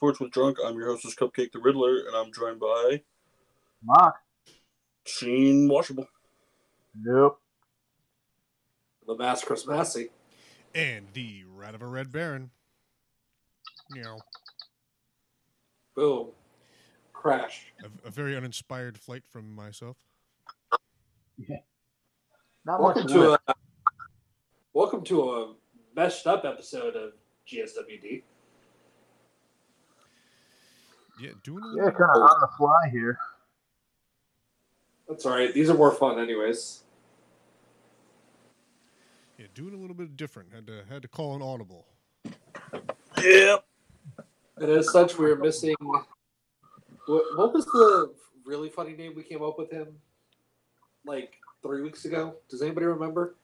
Sports with Drunk. I'm your hostess, Cupcake the Riddler, and I'm joined by Mark. Sheen Washable. Yep. The Mass Chris Massey. And the Rat of a Red Baron. Meow. Boom. Crash. A, a very uninspired flight from myself. Not Welcome much to to a welcome to a meshed up episode of GSWD. Yeah, doing a Yeah, little, kind of on the fly here. That's all right. These are more fun, anyways. yeah, doing a little bit different. Had to had to call an audible. Yep. And as such, we are missing. What, what was the really funny name we came up with him? Like three weeks ago. Does anybody remember?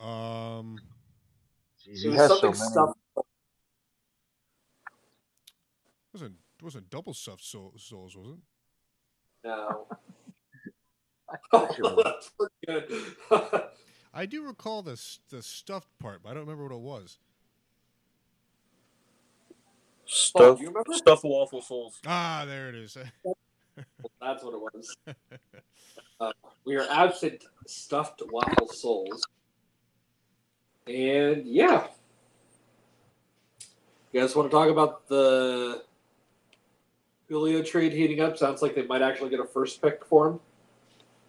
Um, Jeez, It he was has so something many. stuff. Wasn't wasn't double stuffed soul, souls, was it? No. Sure. Good. I do recall the the stuffed part, but I don't remember what it was. Stuff, do you remember? stuff waffle souls. Ah, there it is. That's what it was. Uh, we are absent stuffed waffle souls. And yeah. You guys want to talk about the Julio trade heating up? Sounds like they might actually get a first pick for him.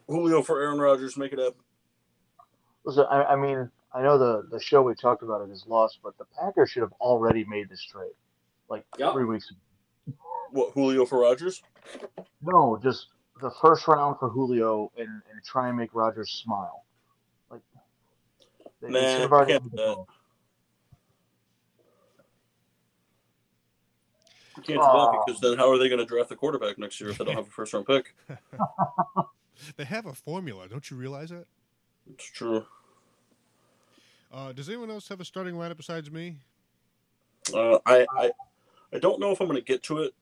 Julio for Aaron Rodgers, make it up. Listen, I, I mean, I know the, the show we talked about it is lost, but the Packers should have already made this trade, like Yep. three weeks. ago. What, Julio for Rodgers? No, just the first round for Julio and, and try and make Rodgers smile. Like, they, they Nah, should have already can't made do the that. call. You can't do that because then how are they going to draft the quarterback next year if they don't have a first round pick? they have a formula. Don't you realize that? It's true. Uh, does anyone else have a starting lineup besides me? Uh, I, I I don't know if I'm going to get to it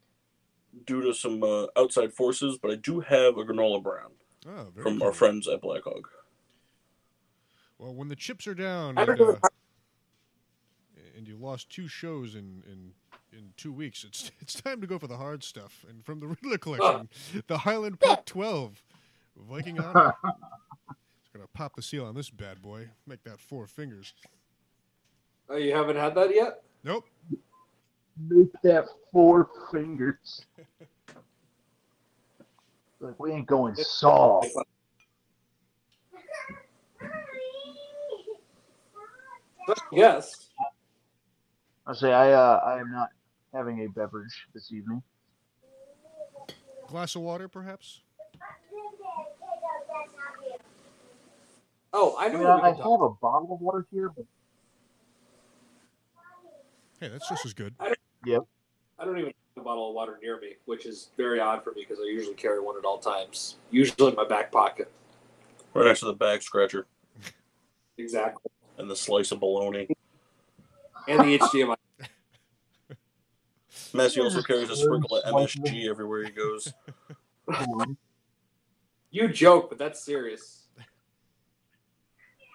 due to some uh, outside forces, but I do have a granola brown Oh, very from cool. our friends at Black Hog. Well, when the chips are down and, uh, and you lost two shows in, in in two weeks, it's it's time to go for the hard stuff. And from the Riddler collection, the Highland Park 12 Viking Honor. It's gonna pop the seal on this bad boy. Make that four fingers. Oh, you haven't had that yet? Nope. Make that four fingers. like, we ain't going soft. Yes. I say I uh, I am not having a beverage this evening. Glass of water, perhaps. Oh, I I know mean, what we I, I can talk- have a bottle of water here, but Hey, that's just as good. Yeah. I don't even have a bottle of water near me, which is very odd for me because I usually carry one at all times. Usually in my back pocket. Right next to the back scratcher Exactly. and the slice of bologna. And the HDMI. Massey also carries a sprinkle of MSG everywhere he goes. You joke, but that's serious.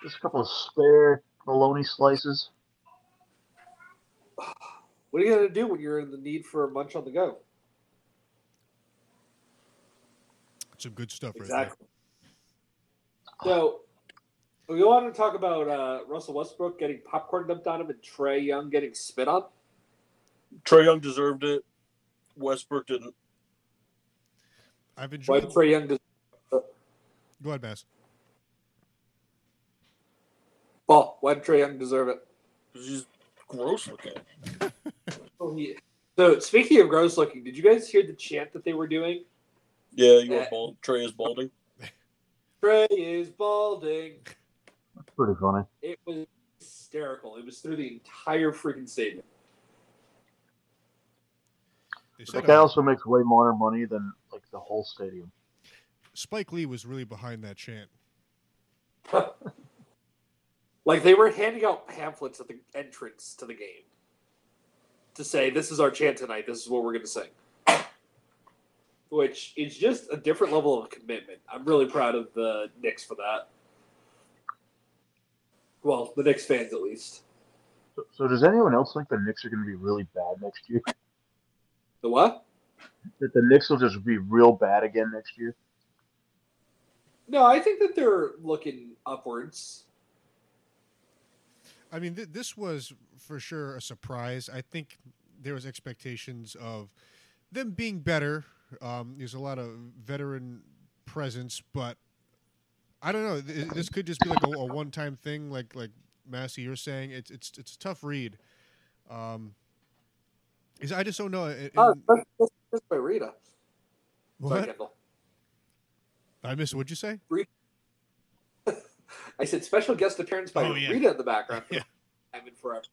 just a couple of spare bologna slices. What are you gonna do when you're in the need for a munch on the go? Some good stuff right Exactly. So we want to talk about uh, Russell Westbrook getting popcorn dumped on him and Trae Young getting spit on. Trae Young deserved it. Westbrook didn't. I've Why enjoyed. did Trae Young des- Go ahead, Bass. Paul? Why did Trae Young deserve it? 'cause He's gross looking. Oh, yeah. So speaking of gross looking, did you guys hear the chant that they were doing? Yeah, you uh, are bald. Trae is balding. Trae is balding. That's pretty funny. It was hysterical. It was through the entire freaking stadium. They That guy also makes way more money than like the whole stadium. Spike Lee was really behind that chant. Like they were handing out pamphlets at the entrance to the game to say, "This is our chant tonight. This is what we're going to sing." Which is just a different level of commitment. I'm really proud of the Knicks for that. Well, the Knicks fans at least. So, so does anyone else think the Knicks are going to be really bad next year? The what? That the Knicks will just be real bad again next year? No, I think that they're looking upwards. I mean, th- this was for sure a surprise. I think there was expectations of them being better. Um, there's a lot of veteran presence, but I don't know. Th- This could just be like a, a one-time thing, like like Massey, you're saying. It's it's it's a tough read. Um, is I just don't know. And- Oh, that's, that's, that's by Rita. What Kendall. I missed? What'd you say? I said special guest appearance by Oh, yeah. Rita in the background. Yeah. I'm in forever.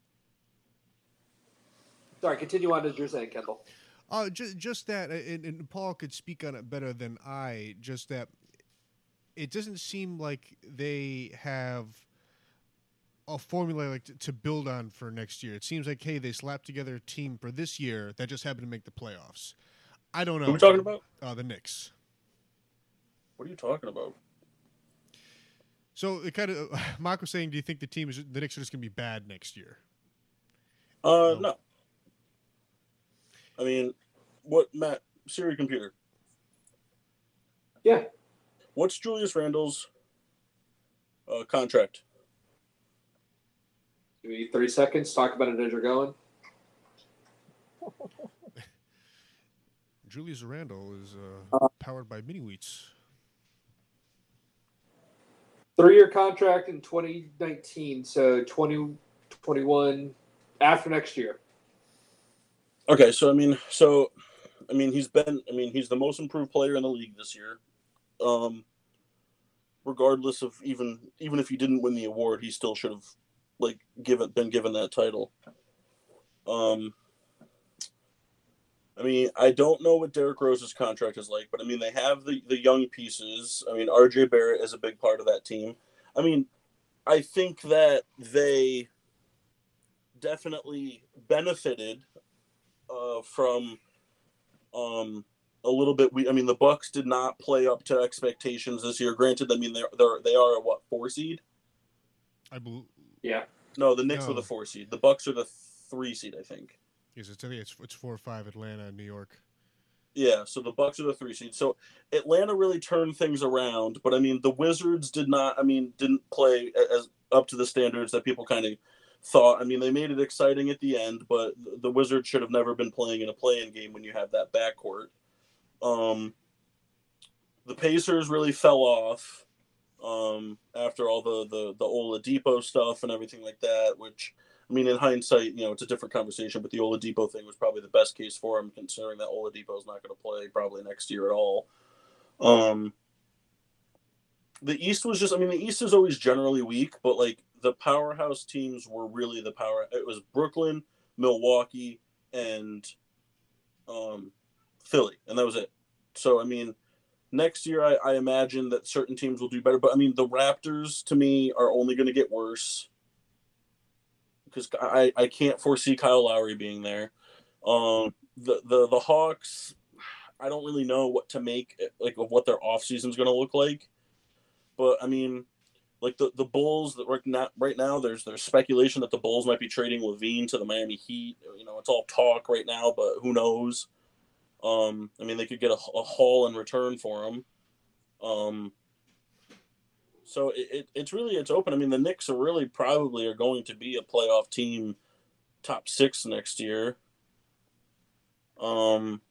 Sorry, continue on as you're saying, Kendall. Uh, just, just that, and, and Paul could speak on it better than I. Just that it doesn't seem like they have a formula like to, to build on for next year. It seems like hey, they slapped together a team for this year that just happened to make the playoffs. I don't know. Who are we talking about? Uh, the Knicks. What are you talking about? So it kind of Mark was saying, do you think the team is the Knicks are just going to be bad next year? Uh, No. no. I mean, what Matt Siri computer? Yeah. What's Julius Randle's uh, contract? Give me 30 seconds. Talk about it as you're going. Julius Randle is uh, powered by mini wheats. Three year contract in 2019, so 2021 after next year. Okay, so I mean, so I mean, he's been. I mean, he's the most improved player in the league this year. Um, regardless of even even if he didn't win the award, he still should have like given been given that title. Um, I mean, I don't know what Derrick Rose's contract is like, but I mean, they have the the young pieces. I mean, R.J. Barrett is a big part of that team. I mean, I think that they definitely benefited uh, from um, a little bit. We, I mean, the Bucks did not play up to expectations this year. Granted, I mean they're, they're they are a what four seed? I believe. Yeah. No, the Knicks No. are the four seed. The Bucks are the three seed, I think. Yes, it's I think it's it's four or five Atlanta, and New York. Yeah, so the Bucks are the three seed. So Atlanta really turned things around, but I mean the Wizards did not. I mean didn't play as up to the standards that people kind of thought. I mean they made it exciting at the end, but the- the Wizards should have never been playing in a play-in game when you have that backcourt. Um, the Pacers really fell off um, after all the the the Oladipo stuff and everything like that, which. I mean, in hindsight, you know, it's a different conversation, but the Oladipo thing was probably the best case for him, considering that Oladipo is not going to play probably next year at all. Um, the East was just, I mean, the East is always generally weak, but like the powerhouse teams were really the power. It was Brooklyn, Milwaukee, and um, Philly, and that was it. So, I mean, next year, I, I imagine that certain teams will do better, but I mean, the Raptors to me are only going to get worse because I, I can't foresee Kyle Lowry being there. Um, the, the the Hawks, I don't really know what to make like of what their offseason is going to look like. But I mean, like the, the Bulls that right now, right now there's there's speculation that the Bulls might be trading LaVine to the Miami Heat. You know, it's all talk right now, but who knows? Um, I mean, they could get a, a haul in return for him. Um, so it, it, it's really it's open. I mean, the Knicks are really probably are going to be a playoff team, top six next year. Um,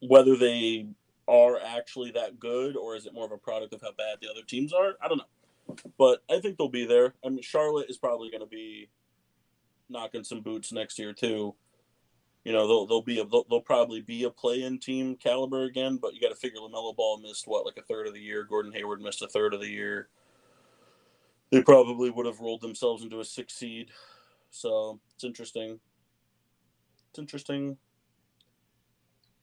whether they are actually that good or is it more of a product of how bad the other teams are, I don't know. But I think they'll be there. I mean, Charlotte is probably going to be knocking some boots next year too. You know, they'll they'll be a, they'll, they'll probably be a play-in team caliber again, but you got to figure LaMelo Ball missed what like a third of the year. Gordon Hayward missed a third of the year they probably would have rolled themselves into a six seed. So it's interesting. It's interesting.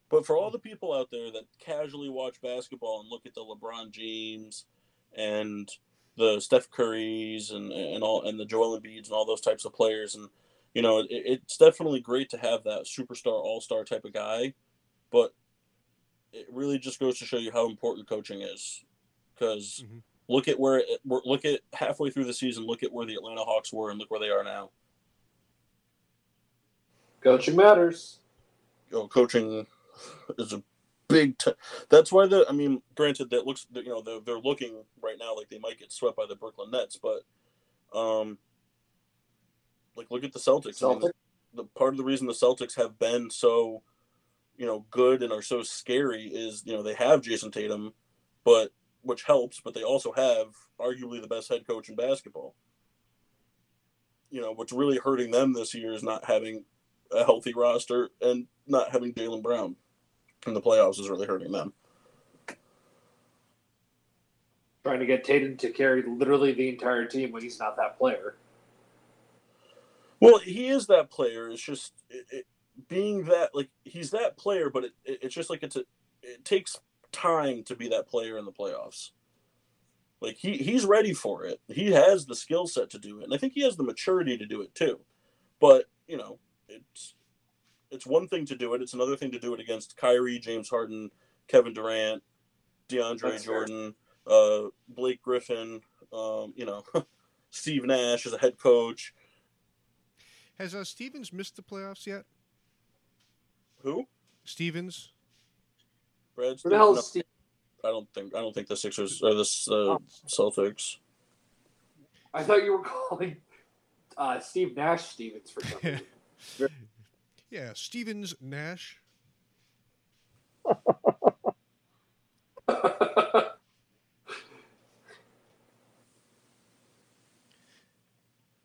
But for all the people out there that casually watch basketball and look at the LeBron James and the Steph Currys and and all and the Joel Embiids and all those types of players, and you know, it, it's definitely great to have that superstar, all star type of guy, but it really just goes to show you how important coaching is, because Mhm. look at where it, look at halfway through the season, look at where the Atlanta Hawks were, and look where they are now. Coaching matters. you know, coaching is a big. T- that's why the. I mean, granted, that looks. You know, they're, they're looking right now like they might get swept by the Brooklyn Nets, but, um, like look at the Celtics. I mean, Celtic. the part of the reason the Celtics have been so, you know, good and are so scary is you know they have Jayson Tatum, but which helps, but they also have arguably the best head coach in basketball. You know, what's really hurting them this year is not having a healthy roster and not having Jaylen Brown in the playoffs is really hurting them. Trying to get Tatum to carry literally the entire team when he's not that player. Well, he is that player. It's just it, it, being that like he's that player, but it, it, it's just like it's a it takes time to be that player in the playoffs. Like he he's ready for it. He has the skill set to do it, and I think he has the maturity to do it too. But you know, it's it's one thing to do it. It's another thing to do it against Kyrie, James Harden, Kevin Durant, DeAndre That's. Jordan, uh, Blake Griffin. Um, you know, Steve Nash as a head coach. Has uh, Stevens missed the playoffs yet? Who? Stevens? Brad Who the hell is Steve? I don't think I don't think the Sixers or the uh, Celtics. I thought you were calling uh, Steve Nash Stevens for something. yeah, Stevens Nash.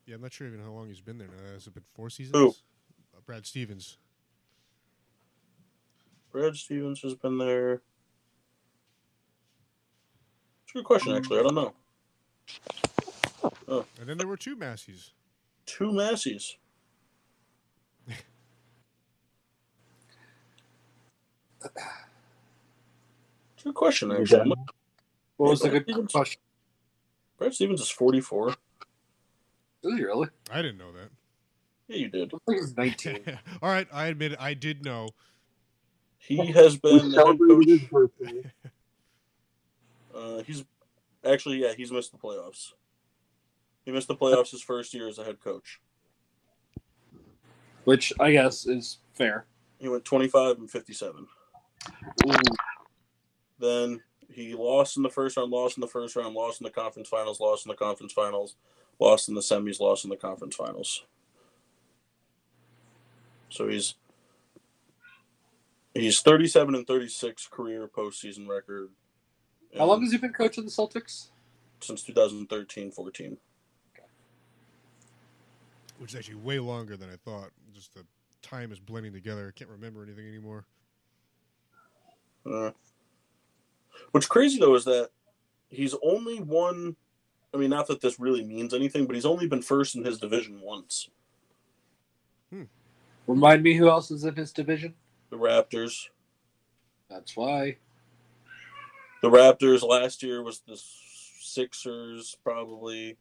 Yeah, I'm not sure even how long he's been there now. Has it been four seasons? Who? Uh, Brad Stevens. Brad Stevens has been there. It's a good question, actually. I don't know. And then there were two Massies. Two Massies. It's a good question, actually. I'm look- What was the good question? Brad Stevens is 44. Is he really? I didn't know that. Yeah, you did. I think he's 19. All right, I admit it. I did know. He has been celebrated his coach. birthday. Uh, he's actually, yeah, he's missed the playoffs. He missed the playoffs his first year as a head coach. Which I guess is fair. He went 25 and 57. Then he lost in the first round, lost in the first round, lost in the conference finals, lost in the conference finals, lost in the semis, lost in the conference finals. So he's he's 37 and 36 career postseason record. How long has he been coaching the Celtics? since 2013-14. Which is actually way longer than I thought. Just the time is blending together. I can't remember anything anymore. Uh, what's crazy though is that he's only won. I mean, not that this really means anything, but he's only been first in his division once. Remind me who else is in his division? The Raptors. That's why. The Raptors last year was the Sixers, probably.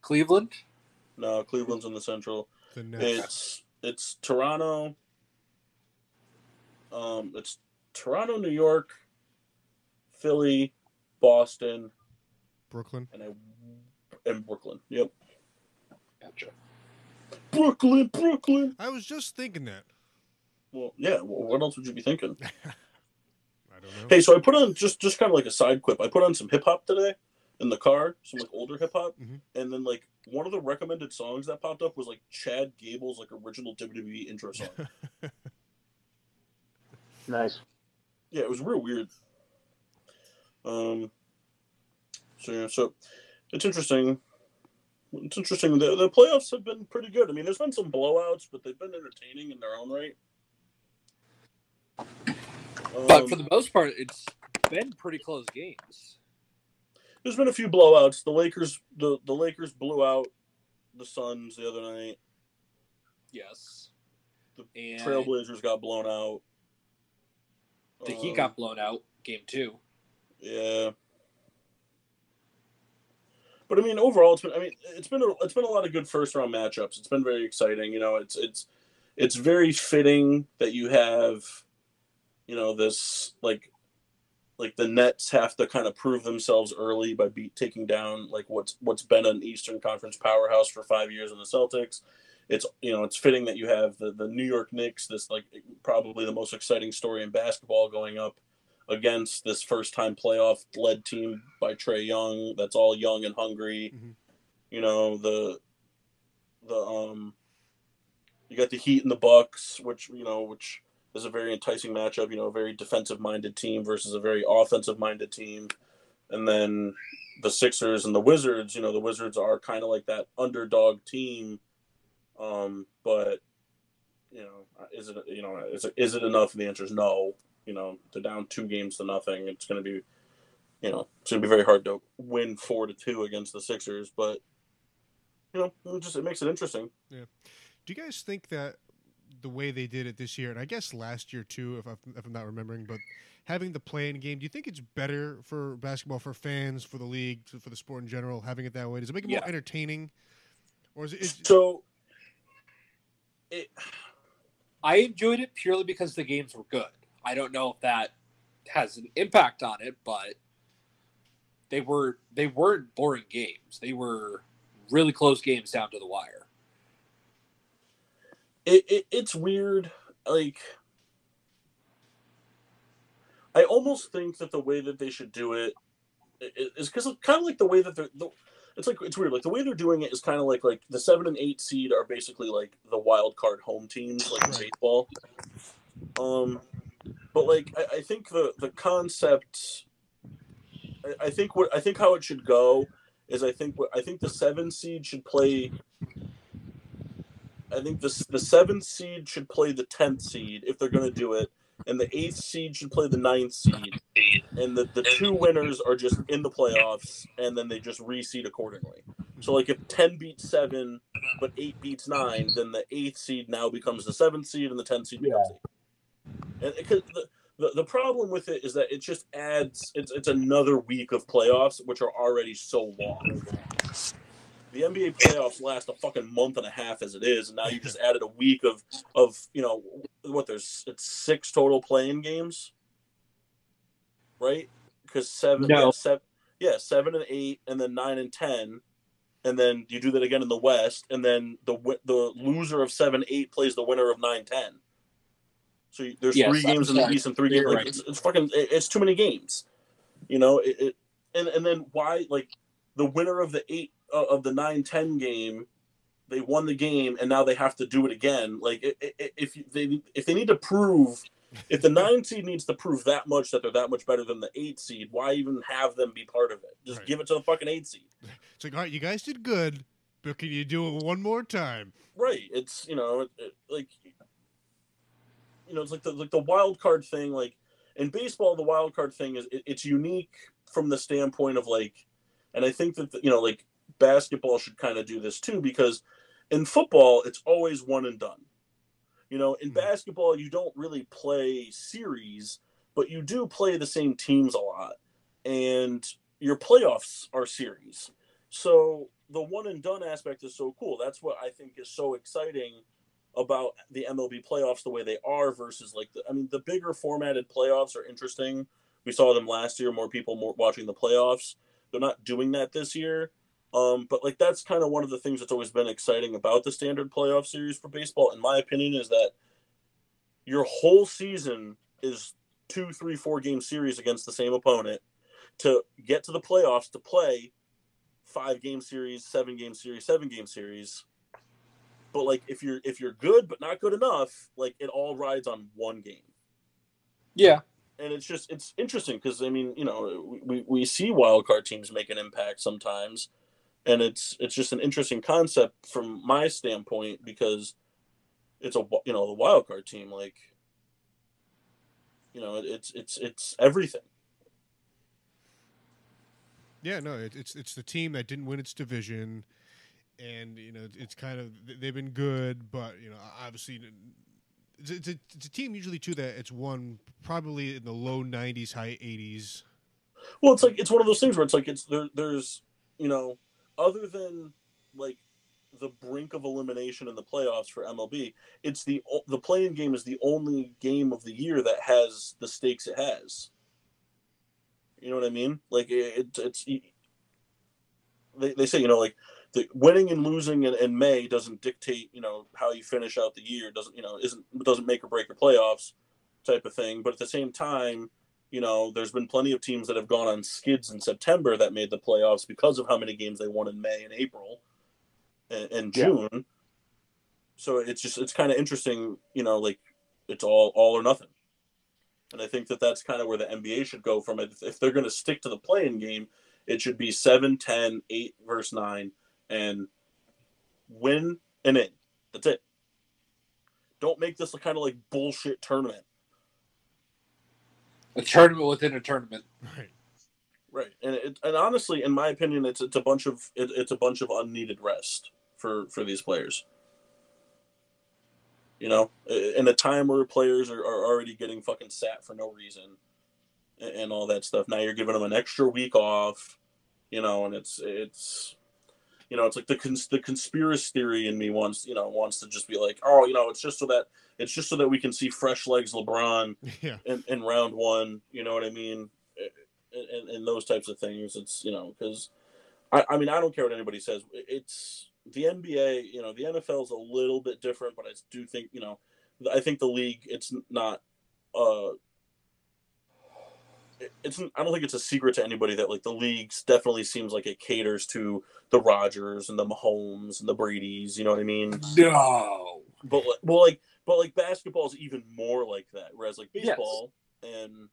Cleveland? No, Cleveland's in the Central. The It's it's Toronto. Um, it's Toronto, New York, Philly, Boston, Brooklyn. and I, and Brooklyn. Yep, Gotcha. Brooklyn, Brooklyn. I was just thinking that. Well, yeah. Well, what else would you be thinking? I don't know. Hey, so I put on just just kind of like a side quip. I put on some hip hop today in the car, some like older hip hop, Mhm. and then like one of the recommended songs that popped up was like Chad Gable's like original WWE intro song. Nice. yeah, it was real weird. Um. So yeah, so it's interesting. It's interesting. The the playoffs have been pretty good. I mean, there's been some blowouts, but they've been entertaining in their own right. But Um, for the most part, it's been pretty close games. There's been a few blowouts. The Lakers, the, the Lakers blew out the Suns the other night. Yes. The and Trailblazers got blown out. the Heat Um, got blown out game two. Yeah. But I mean, overall, it's been. I mean, it's been. A, it's been a lot of good first round matchups. It's been very exciting. You know, it's it's it's very fitting that you have, you know, this like, like the Nets have to kind of prove themselves early by beat taking down like what's what's been an Eastern Conference powerhouse for five years in the Celtics. It's you know it's fitting that you have the the New York Knicks, this like probably the most exciting story in basketball going up against this first time playoff led team by Trae Young that's all young and hungry. Mhm. You know, the the um you got the Heat and the Bucks, which you know, which is a very enticing matchup, you know, a very defensive minded team versus a very offensive minded team. And then the Sixers and the Wizards, you know, the Wizards are kind of like that underdog team. Um, but you know, is it you know, is it, is it enough? And the answer is no you know they're down two games to nothing. It's going to be, you know, it's going to be very hard to win four to two against the Sixers. But you know, it just it makes it interesting. Yeah. Do you guys think that the way they did it this year, and I guess last year too, if, i if I'm not remembering, but having the play-in game, do you think it's better for basketball, for fans, for the league, for the sport in general, having it that way? Does it make it more entertaining, or is it? Is, So it I enjoyed it purely because the games were good. I don't know if that has an impact on it, but they were they weren't boring games. They were really close games down to the wire. it, it it's weird like i almost think that the way that they should do it is because it's kind of like the way that they're the, it's like it's weird like the way they're doing it is kind of like like the seven and eight seed are basically like the wild card home teams like baseball um but like I, I think the the concept I, I think what i think how it should go is i think what i think the seven seed should play I think the the seventh seed should play the tenth seed if they're going to do it, and the eighth seed should play the ninth seed, and the, the two winners are just in the playoffs, and then they just reseed accordingly. So like if ten beats seven, but eight beats nine, then the eighth seed now becomes the seventh seed, and the tenth seed becomes eight. And uh, because the, the the problem with it is that it just adds it's it's another week of playoffs, which are already so long the NBA playoffs last a fucking month and a half as it is, and now you just added a week of of you know what there's it's six total playing games, right? Because seven, No. yeah, seven, yeah, seven and eight, and then nine and ten, and then you do that again in the West, and then the the loser of seven eight plays the winner of nine ten. So you, there's Yes, three I'm games in the. East and 3 games. Like right. it's, it's fucking it's too many games, you know. It, it and and then why like the winner of the eight uh, of the nine ten game, they won the game and now they have to do it again. Like i i if they if they need to prove. If the nine seed needs to prove that much that they're that much better than the eight seed, why even have them be part of it? Just Right. give it to the fucking eight seed. it's like, all right, you guys did good, but can you do it one more time? Right. It's you know, it, it, like you know, it's like the like the wild card thing. Like in baseball, the wild card thing is it, it's unique from the standpoint of like, and I think that you know, like basketball should kind of do this too because in football it's always one and done. You know, in Mhm. basketball you don't really play series, but you do play the same teams a lot, and your playoffs are series. So the one and done aspect is so cool. That's what I think is so exciting about the MLB playoffs the way they are versus like the I mean the bigger formatted playoffs are interesting. We saw them last year, more people more watching the playoffs. They're not doing that this year. Um, but like that's kind of one of the things that's always been exciting about the standard playoff series for baseball, in my opinion, is that your whole season is two, three, four game series against the same opponent to get to the playoffs to play five game series, seven game series, seven game series. But like if you're if you're good but not good enough, like it all rides on one game. Yeah. And it's just it's interesting because I mean, you know, we, we see wild card teams make an impact sometimes. And it's it's just an interesting concept from my standpoint because it's a you know, the wild card team, like you know, it's it's it's everything. Yeah, no, it, it's it's the team that didn't win its division. And you know it's kind of they've been good, but you know obviously it's, it's, a, it's a team usually too that it's won probably in the low '90s, high '80s. Well, it's like it's one of those things where it's like it's there. There's you know, other than like the brink of elimination in the playoffs for MLB, it's the the playing game is the only game of the year that has the stakes it has. You know what I mean? Like it, it's they, they say you know like the winning and losing in, in May doesn't dictate you know how you finish out the year doesn't you know isn't doesn't make or break your playoffs type of thing. But at the same time, you know, there's been plenty of teams that have gone on skids in September that made the playoffs because of how many games they won in May and April and, and Yeah. June. So it's just it's kind of interesting, you know, like it's all all or nothing. And I think that that's kind of where the NBA should go from it. If they're going to stick to the playing game, it should be 7, 10, 8 verse 9 and win and in. That's it. Don't make this a kind of like bullshit tournament. A tournament within a tournament. Right. Right, and it, and honestly, in my opinion, it's it's a bunch of it, it's a bunch of unneeded rest for for these players. You know, in a time where players are, are already getting fucking sat for no reason, and, and all that stuff. Now you're giving them an extra week off, you know, and it's it's, you know, it's like the cons- the conspiracy theory in me wants you know wants to just be like, oh, you know, it's just so that it's just so that we can see fresh legs LeBron Yeah. in, in round one. You know what I mean? And, and, and those types of things. It's you know because I, I mean I don't care what anybody says. It's the NBA. You know the NFL is a little bit different, but I do think you know I think the league. It's not. Uh, it's I don't think it's a secret to anybody that like the leagues definitely seems like it caters to the Rodgers and the Mahomes and the Brady's. You know what I mean? No. but like, well, like, but like basketball is even more like that. Whereas like Yes. baseball and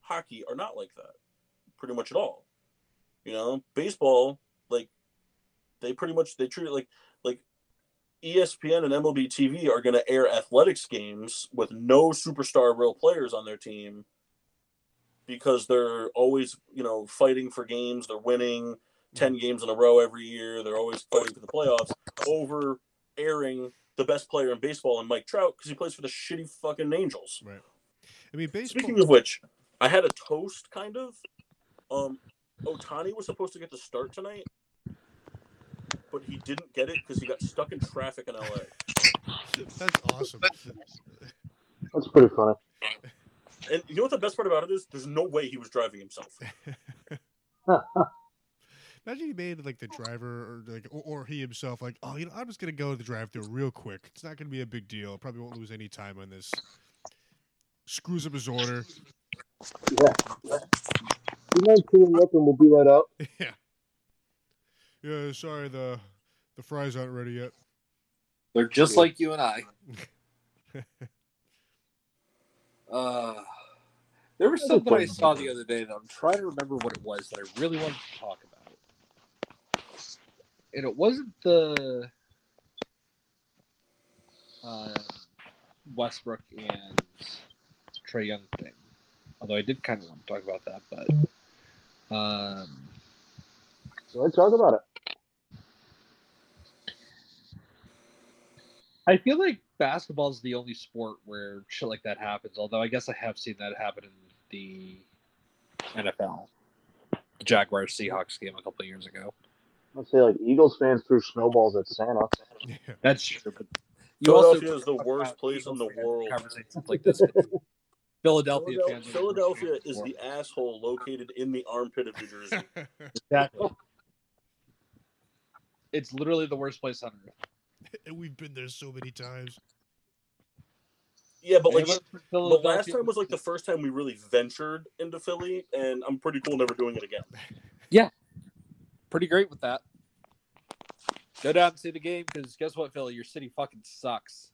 hockey are not like that, pretty much at all. You know, baseball like they pretty much they treat it like like ESPN and MLB TV are going to air athletics games with no superstar real players on their team because they're always you know fighting for games. They're winning ten games in a row every year. They're always fighting for the playoffs over airing the best player in baseball and Mike Trout because he plays for the shitty fucking Angels. Right. I mean, baseball. Speaking of which, I had a toast kind of. Um, Ohtani was supposed to get the start tonight, but he didn't get it because he got stuck in traffic in LA. That's awesome. That's pretty funny. And you know what the best part about it is? There's no way he was driving himself. Imagine he made like the driver or like or, or he himself like, oh, you know, I'm just gonna go to the drive-through real quick. It's not gonna be a big deal. Probably won't lose any time on this. Screws up his order. Yeah. You mind queuing up and we'll be right out? yeah. Yeah. Sorry, the the fries aren't ready yet. They're just like you and I. Uh, there was something I saw the other day that I'm trying to remember what it was that I really wanted to talk about. And it wasn't the uh, Westbrook and Trae Young thing. Although I did kind of want to talk about that, but um, So let's talk about it. I feel like basketball is the only sport where shit like that happens. Although I guess I have seen that happen in the NFL, the Jaguars Seahawks game a couple of years ago. Let's say like Eagles fans threw snowballs at Santa. Yeah. That's true. But you also Philadelphia is the worst place in the world. Conversations like this. Philadelphia Philadelphia, fans. are the worst Philadelphia is the the asshole located in the armpit of New Jersey. exactly. It's literally the worst place on earth. and we've been there so many times. Yeah, but like, Anyone from but last time was like the first time we really ventured into Philly, and I'm pretty cool never doing it again. Yeah, pretty great with that. Go down and see the game because guess what, Philly? Your city fucking sucks.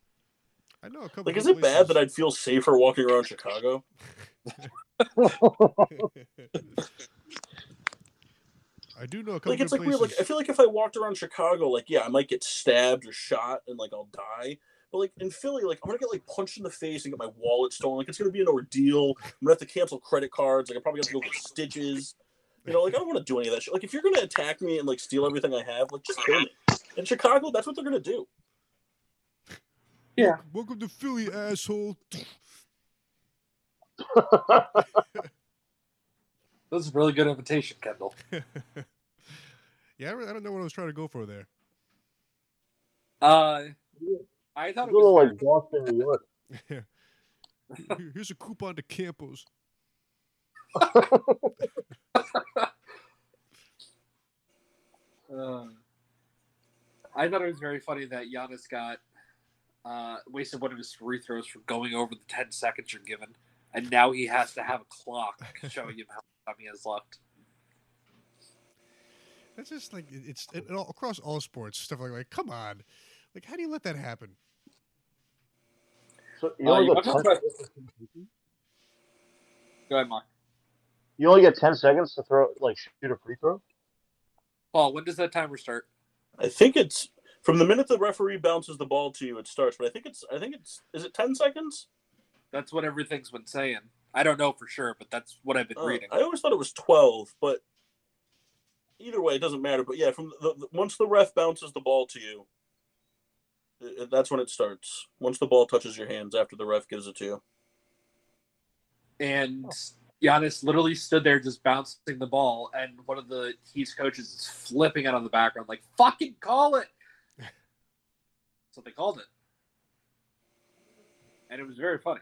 I know a couple. Like, is good it bad that. I'd feel safer walking around Chicago? I do know a couple. Like, it's good like weird. Like. I feel like if I walked around Chicago, like, yeah, I might get stabbed or shot, and like I'll die. But like in Philly, like I'm gonna get like punched in the face and get my wallet stolen. Like it's gonna be an ordeal. I'm gonna have to cancel credit cards. Like I'm probably gonna have to go get stitches. You know, like I don't want to do any of that shit. Like if you're gonna attack me and like steal everything I have, like just kill me. In Chicago, that's what they're gonna do. Yeah. Welcome to Philly, asshole. That was a really good invitation, Kendall. yeah, I, don't know what I was trying to go for there. Uh, I thought a it little was like Boston, New York. Here- Here's a coupon to Campos. Uh, I thought it was very funny that Giannis got uh, wasted one of his free throws for going over the 10 seconds you're given, and now he has to have a clock showing him how much time he has left. That's just like it's it, all, across all sports stuff like like come on, like how do you let that happen? So you Uh, only, you get 10, Go ahead, Mark. you only get ten seconds to throw like shoot a free throw. Paul, when does that timer start? I think it's from the minute the referee bounces the ball to you, it starts. But I think it's I think it's is it ten seconds? That's what everything's been saying. I don't know for sure, but that's what I've been Uh, reading. I always thought it was twelve, but either way, it doesn't matter. But yeah, from the, the once the ref bounces the ball to you, i- i- that's when it starts. Once the ball touches your hands after the ref gives it to you. and Giannis literally stood there just bouncing the ball, and one of the Heat's coaches is flipping out on the background, like "fucking call it." so they called it, and it was very funny.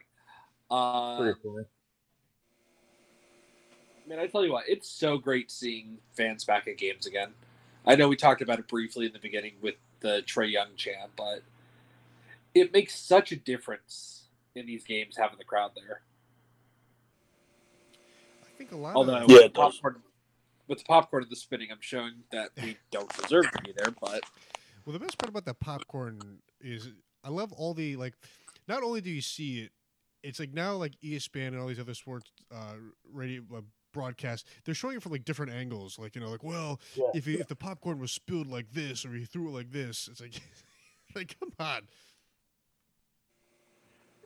Uh, Pretty funny. man, I tell you what, it's so great seeing fans back at games again. I know we talked about it briefly in the beginning with the Trae Young chant, but it makes such a difference in these games having the crowd there. I think a lot Although of Yeah, with, it the popcorn, with the popcorn and the spinning, I'm showing that we don't deserve to be there. But well, the best part about that popcorn is I love all the like. Not only do you see it, it's like now like ESPN and all these other sports uh, radio uh, broadcasts, they're showing it from like different angles. Like you know, like well, Yeah. if he, if the popcorn was spilled like this or he threw it like this, it's like like come on.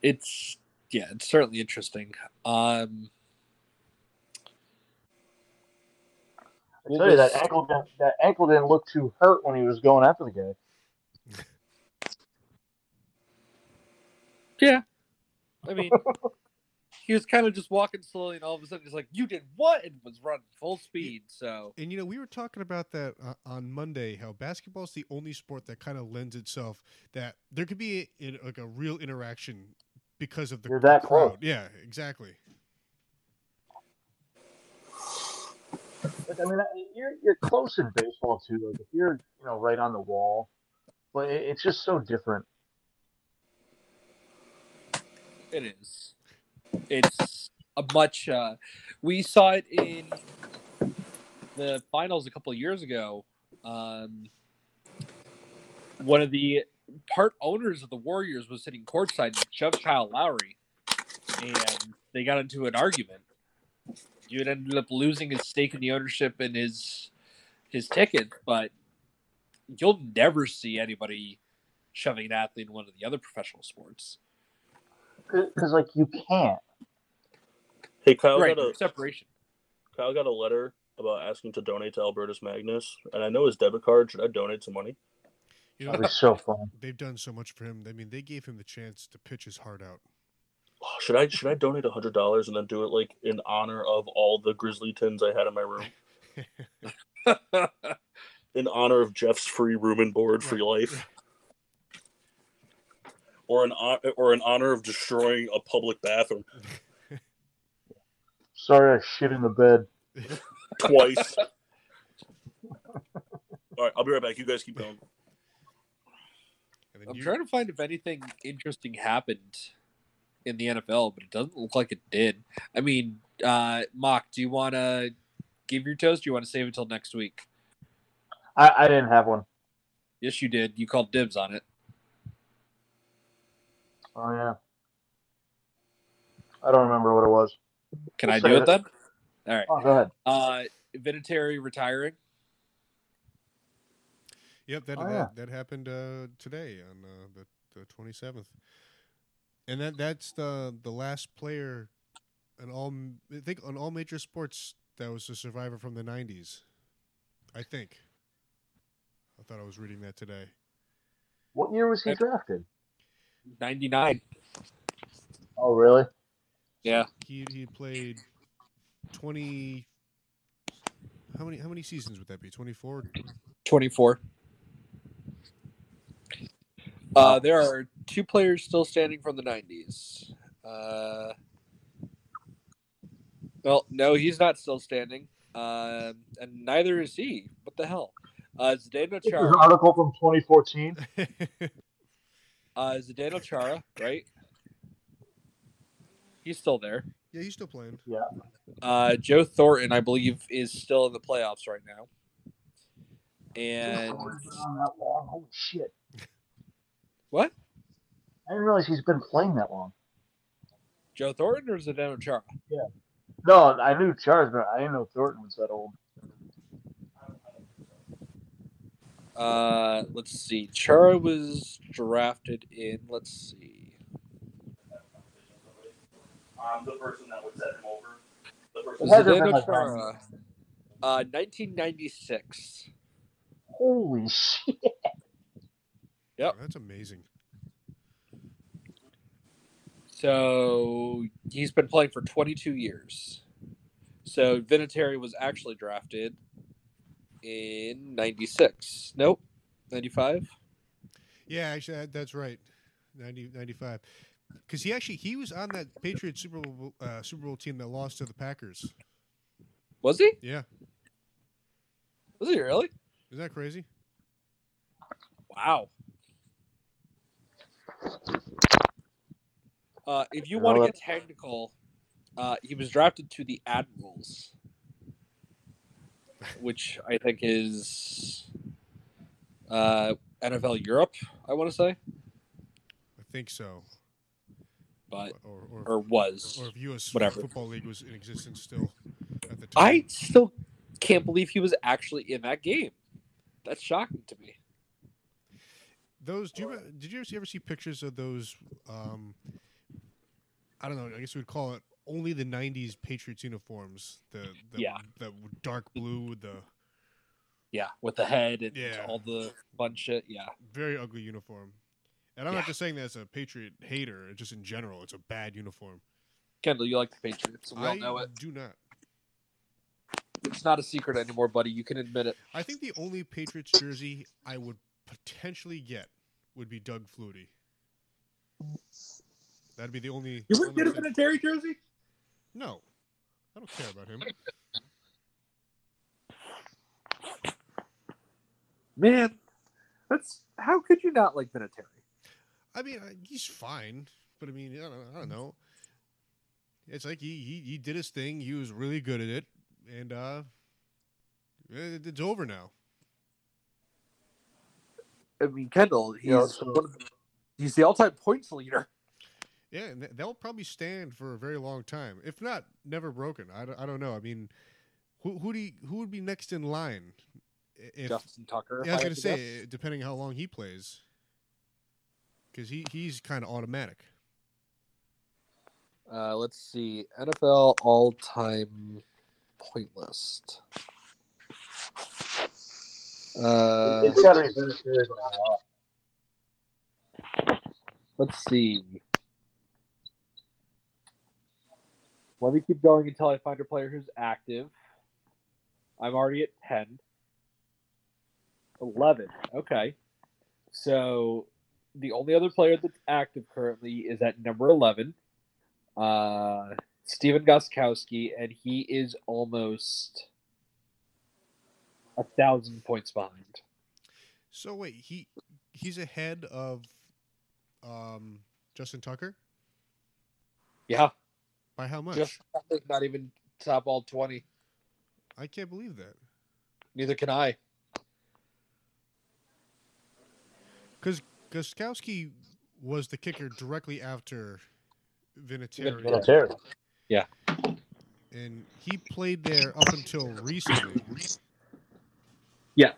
it's yeah, it's certainly interesting. Um, I what tell you that ankle didn't, that ankle didn't look too hurt when he was going after the guy. yeah, I mean, he was kind of just walking slowly, and all of a sudden, he's like, "You did what?" and was running full speed. So And you know, we were talking about that uh, on Monday. How basketball is the only sport that kind of lends itself that there could be a, in, like a real interaction because of the You're that crowd. close. Yeah, exactly. Like, I mean, you're you're close in baseball too. Like if you're you know right on the wall, but it, it's just so different. It is. It's a much. Uh, we saw it in the finals a couple of years ago. Um, one of the part owners of the Warriors was sitting courtside and shoved Kyle Lowry, and they got into an argument. You ended up losing his stake in the ownership and his his ticket, but you'll never see anybody shoving an athlete in one of the other professional sports. Because like you can't. Hey, Kyle right, got a separation. Kyle got a letter about asking to donate to Albertus Magnus, and I know his debit card. Should I donate some money? You know, That'd be so fun. they've done so much for him. I mean, they gave him the chance to pitch his heart out. Oh, should I should I donate a hundred dollars and then do it like in honor of all the Grizzly tins I had in my room, in honor of Jeff's free room and board, free life, or an or in honor of destroying a public bathroom Sorry, I shit in the bed. twice. all right, I'll be right back. You guys keep going. I'm you- trying to find if anything interesting happened in the NFL, but it doesn't look like it did. I mean, uh, Mock, do you want to give your toast? Do you want to save it until next week? I, I didn't have one. Yes, you did. You called dibs on it. Oh yeah. I don't remember what it was. Can I We'll do it it. then? All right. Oh, go ahead. Uh, Vinatieri retiring. Yep, that Oh, that, yeah. that happened uh, today on uh, the the twenty seventh, and that that's the the last player, in all I think on all major sports that was a survivor from the nineties. I think. I thought I was reading that today. What year was he drafted? 99. Oh, really? Yeah. He he played twenty. How many how many seasons would that be? Twenty four. 24. Uh, there are two players still standing from the 90s. Uh, well, no, he's not still standing. Um, and neither is he. What the hell? Uh, Zdeno This is an Chara. article from 2014. Uh, Zdeno Chara, right? He's still there. yeah, he's still playing. Uh, Joe Thornton, I believe, is still in the playoffs right now. And On that long. Holy shit! what? I didn't realize he's been playing that long. Joe Thornton or Zdeno Chara? Yeah. No, I knew Charles, but I didn't know Thornton was that old. Uh, let's see. Chara was drafted in. Let's see. I'm the person that would set him over. The person It Zdeno Chara. Uh, 1996. Holy shit! Yep. That's amazing. So he's been playing for 22 years. So Vinatieri was actually drafted in 96. Nope. 95. Yeah, actually, that's right. 90, 95. Because he actually he was on that Patriots Super Bowl uh, Super Bowl team that lost to the Packers. Was he? Yeah, Was he really? isn't that crazy? Wow. Uh, if you want to get technical, uh, he was drafted to the Admirals, which I think is uh, NFL Europe. I want to say, I think so. but Or or, or was. or if U.S. whatever. Football League was in existence still at the time. I still can't believe he was actually in that game. That's shocking to me. Those do you did you ever see, pictures of those? Um, I don't know. I guess we would call it only the '90s Patriots uniforms. The, the Yeah. the dark blue with the Yeah, with the head and Yeah. all the fun shit. Yeah, very ugly uniform. And I'm Yeah. not just saying that as a Patriot hater. Just in general, it's a bad uniform. Kendall, you like the Patriots. We all I know it. do not. It's not a secret anymore, buddy. You can admit it. I think the only Patriots jersey I would potentially get would be Doug Flutie. That'd be the only. You wouldn't get him in a Terry jersey? No, I don't care about him. Man, that's how could you not like Vinatieri? I mean, he's fine, but I mean, I don't, I don't know. It's like he, he he did his thing. He was really good at it, and uh, it, it's over now. I mean, Kendall, he's Yeah, so- one of the, he's the all-time points leader. Yeah, and they'll probably stand for a very long time, if not never broken. I don't, I don't know. I mean, who who do you, who would be next in line? If Justin Tucker. yeah, I was gonna say, guess. depending how long he plays, because he he's kind of automatic. Uh, let's see. NFL all-time point list. Uh, it's got to be Vinatieri by a lot. let's see. Let me keep going until I find a player who's active. I'm already at 10. 11. Okay. So the only other player that's active currently is at number 11, uh, Stephen Gostkowski, and he is almost a thousand points behind. So wait, he he's ahead of um, Justin Tucker Yeah, by how much? just not even top all 20. I can't believe that. Neither can I. Because Gostkowski was the kicker directly after Vinatieri, Vinatieri. Yeah. And he played there up until recently. Yeah.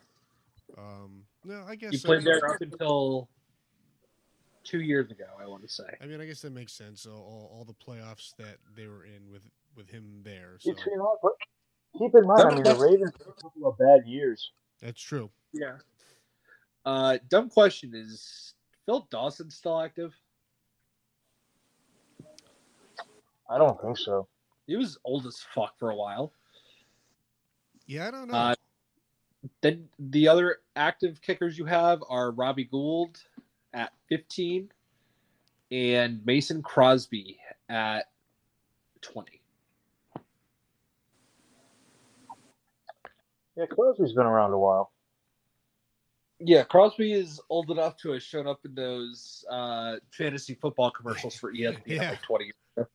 Um, no, I guess He played there up until two years ago, I want to say. I mean, I guess that makes sense. All, all, all the playoffs that they were in with with him there. So You know, but keep in mind, I mean, the Ravens had a couple of bad years. that's true. Yeah. Uh, dumb question: Is Phil Dawson still active? I don't think so. He was old as fuck for a while. Yeah, I don't know. Uh, then the other active kickers you have are Robbie Gould at 15 and Mason Crosby at 20. Yeah, Crosby's been around a while. Yeah, Crosby is old enough to have shown up in those uh, fantasy football commercials for ESPN Yeah. like 20 years ago.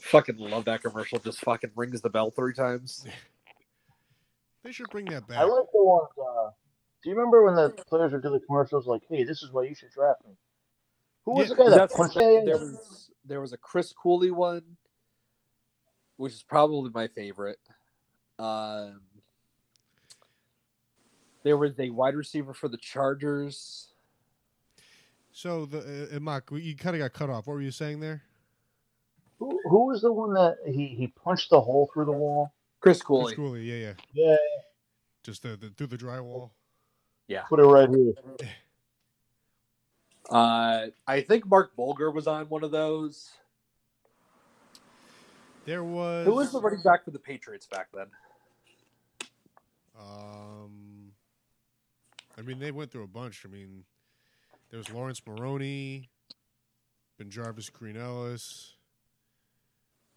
Fucking love that commercial. Just fucking rings the bell three times. they should bring that back. I like the ones. Uh, do you remember when the players would do the commercials like, "Hey, this is why you should draft me"? Who was Yeah, the guy that punched? there was there was a Chris Cooley one, which is probably my favorite. Um, there was a wide receiver for the Chargers. so the uh, Mark, you kind of got cut off. What were you saying there? Who, who was the one that he, he punched the hole through the wall? Chris Cooley. Chris Cooley. Cooley, yeah, yeah. Yeah, Just the, the through the drywall. Yeah. Put it right here. Uh, I think Marc Bulger was on one of those. There was. Who was the running back for the Patriots back then? Um, I mean, they went through a bunch. I mean, there was Lawrence Maroney, BenJarvus Green-Ellis.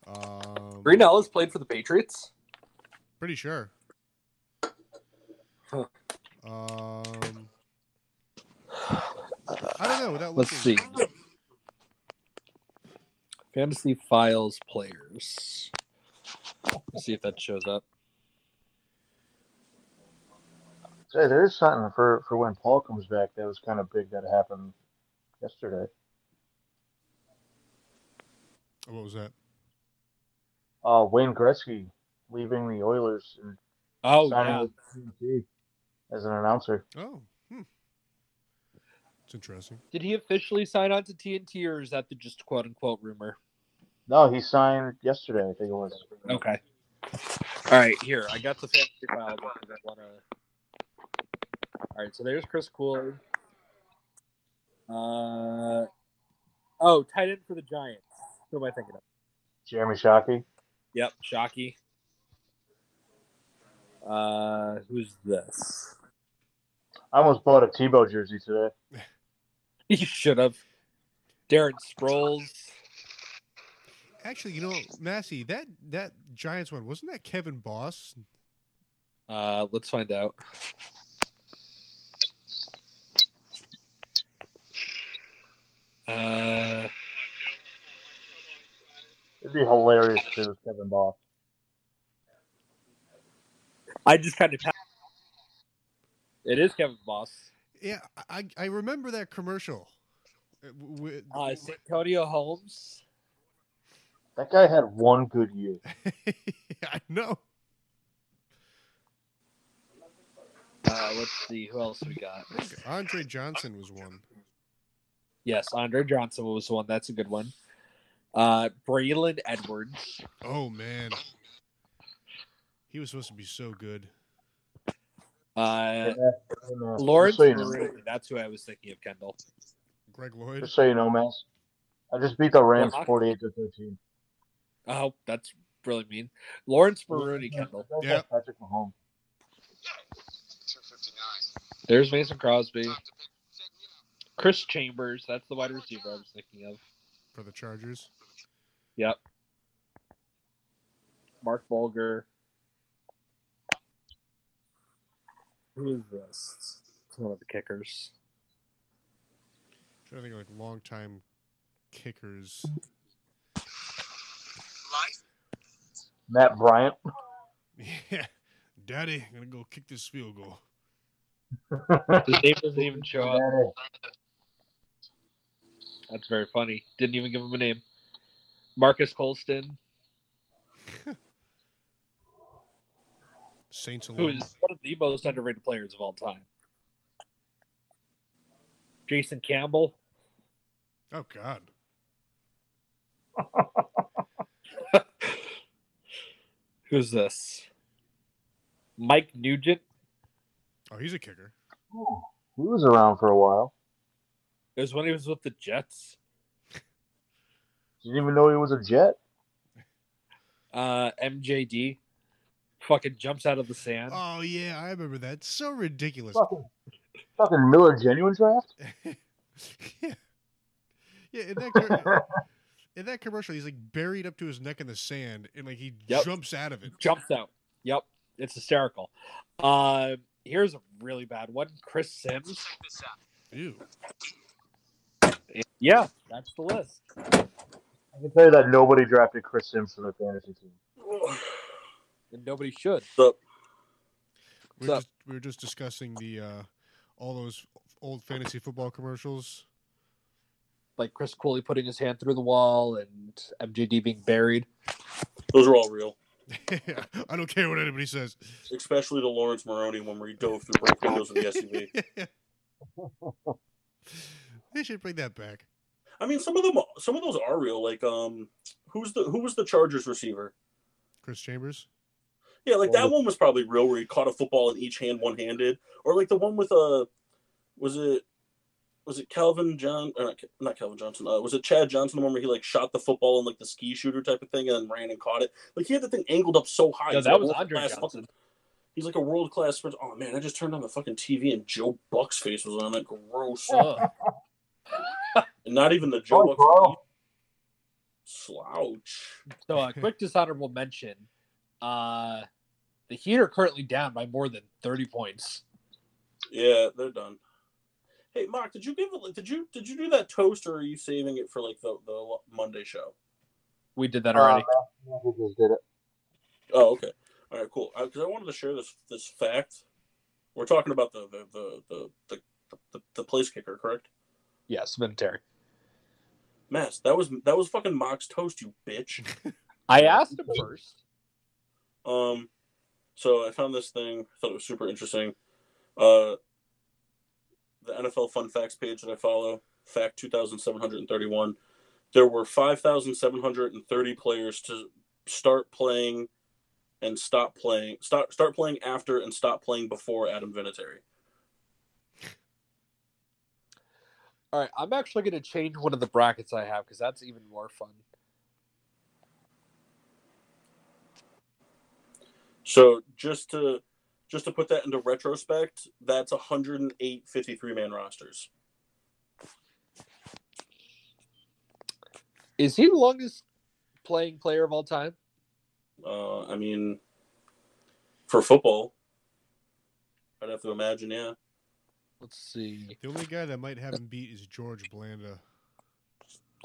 Um, Green Ellis played for the Patriots. Pretty sure. Huh. Um, I don't know. Without Let's looking. see. Fantasy Files players. Let's see if that shows up. Say, there is something for, for when Paul comes back that was kind of big that happened yesterday. What was that? Uh, Wayne Gretzky leaving the Oilers and Oh signing yeah, with TNT as an announcer. Oh, hmm. It's interesting. did he officially sign on to TNT, or is that the just quote unquote rumor? No, he signed yesterday. I think it was. Okay. All right, here I got the fantasy file because I want to. All right, so there's Chris Cooley. Uh, oh, tight end for the Giants. Who am I thinking of? Jeremy Shockey. Yep, Shockey. Uh, who's this? I almost bought a Tebow jersey today. You should have. Darren Sproles. Actually, you know, Massey, that that Giants one wasn't that Kevin Boss? Uh, let's find out. Uh, It'd be hilarious if it was Kevin Boss. I just kind of. It is Kevin Boss. Yeah, I I remember that commercial. Uh, w- Uh, Santonio Holmes. That guy had one good year. I know. Uh, let's see who else we got. Andre Johnson was one. Yes, Andre Johnson was one. That's a good one. Uh, Braylon Edwards. Oh man, he was supposed to be so good. Uh, And, uh, Lawrence so you know, Maroney. That's who I was thinking of. Kendall. Greg Lloyd. just so you know, man, I just beat the Rams Well, forty-eight to thirteen. Oh, that's really mean. Lawrence Maroney. Kendall. Yeah. Patrick Mahomes. There's Mason Crosby. Chris Chambers. That's the wide receiver I was thinking of. for the Chargers. Yep. Marc Bulger. Who is this? It's one of the kickers. trying to think of like long time kickers. Matt Bryant. Yeah, Daddy, I'm gonna go kick this field goal. His name doesn't even show up. That's very funny. Didn't even give him a name. Marques Colston, Saints who alum. is one of the most underrated players of all time. Jason Campbell. Oh God, Who's this? Mike Nugent. Oh, he's a kicker. Oh, he was around for a while. It was when he was with the Jets. Didn't even know he was a Jet. Uh, MJD fucking jumps out of the sand. Oh yeah, I remember that. So ridiculous. Fucking, fucking Miller genuine draft. yeah, yeah. In that, co- in that commercial, he's like buried up to his neck in the sand, and like he Yep. jumps out of it. Jumps out. Yep, it's hysterical. Uh, here's a really bad one. Chris Simms. Ew. Yeah, that's the list. I can tell you that nobody drafted Chris Simms for their fantasy team. And nobody should. So We So- were, just, we were just discussing the uh, all those old fantasy football commercials. Like Chris Cooley putting his hand through the wall and MJD being buried. those are all real, I don't care what anybody says. especially the Lawrence Maroney one where he dove through broke windows of the SUV. they should bring that back. I mean, some of them, some of those are real. Like, um, who's the who was the Chargers receiver? Chris Chambers. Yeah, like that one was probably real, where he caught a football in each hand, one handed, or like the one with a, was it was it Calvin John or not, not Calvin Johnson? Uh, was it Chad Johnson the one where he like shot the football in like the skeet shooter type of thing and then ran and caught it? Like he had the thing angled up so high. No, He's that like a was world Andre class Johnson. fucking- He's like a world class. Oh man, I just turned on the fucking TV and Joe Buck's face was on it. Gross. Ugh. And not even the Joe Oh, Buck slouch. So, a quick dishonorable mention. Uh, the Heat are currently down by more than 30 points. Yeah, they're done. Hey, Mark, did you give it? Did you did you do that toast, or are you saving it for like the the Monday show? We did that Uh, already. Matthew just did it. Oh, okay. All right, cool. Because I wanted to share this this fact. We're talking about the the the the the, the, the place kicker, correct? yes, Vinatieri. Mass, that was that was fucking Mock's toast, you bitch. I asked him first. Um, so I found this thing. Thought it was super interesting. Uh, the NFL fun facts page that I follow, fact two thousand seven hundred and thirty-one. There were five thousand seven hundred and thirty players to start playing and stop playing. Start start playing after and stop playing before Adam Vinatieri. All right, I'm actually going to change one of the brackets I have because that's even more fun. So just to just to put that into retrospect, that's 108 53 man rosters. Is he the longest playing player of all time? Uh, I mean, for football, I'd have to imagine, yeah. Let's see. The only guy that might have him beat is George Blanda.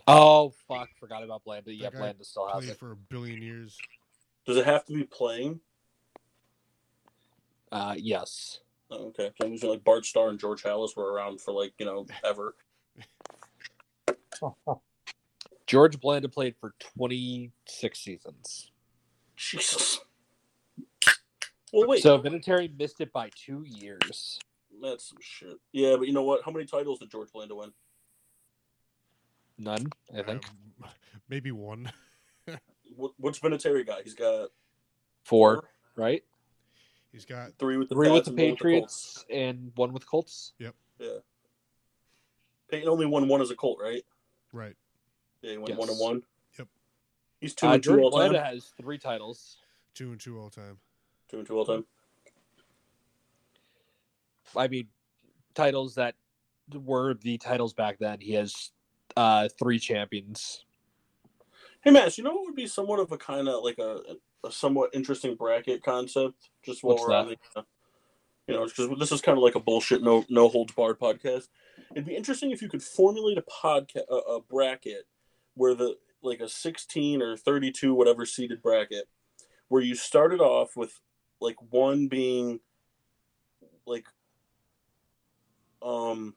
Oh fuck, forgot about Blanda. Yeah, That guy Blanda still has Played it. for a billion years. Does it have to be playing? Uh, yes. Oh, okay, so I'm using like Bart Starr and George Halas were around for like you know ever. George Blanda played for 26 seasons. Jesus. Well, wait, So Vinatieri missed it by two years. that's some shit. Yeah, but you know what? How many titles did George Blanda win? None, I think. Um, maybe one. What, what's Vinatieri got? He's got Four, right? He's got three with the Three with the and one Colts. Patriots and one with Colts. Yep. Yeah. Peyton only won one as a Colt, right? right. Yeah, he went Yes. one and one. Yep. He's two Uh, and two George all time. Blanda has three titles. Two and two all time. Two and two all time. I mean, titles that were the titles back then. He has uh, three champions. Hey, Matt, you know what would be somewhat of a kind of like a, a somewhat interesting bracket concept? Just while What's we're on the, uh, you know, because this is kind of like a bullshit no no holds barred podcast. It'd be interesting if you could formulate a podcast a, a bracket where the like a sixteen or thirty two whatever seated bracket where you started off with like one being like um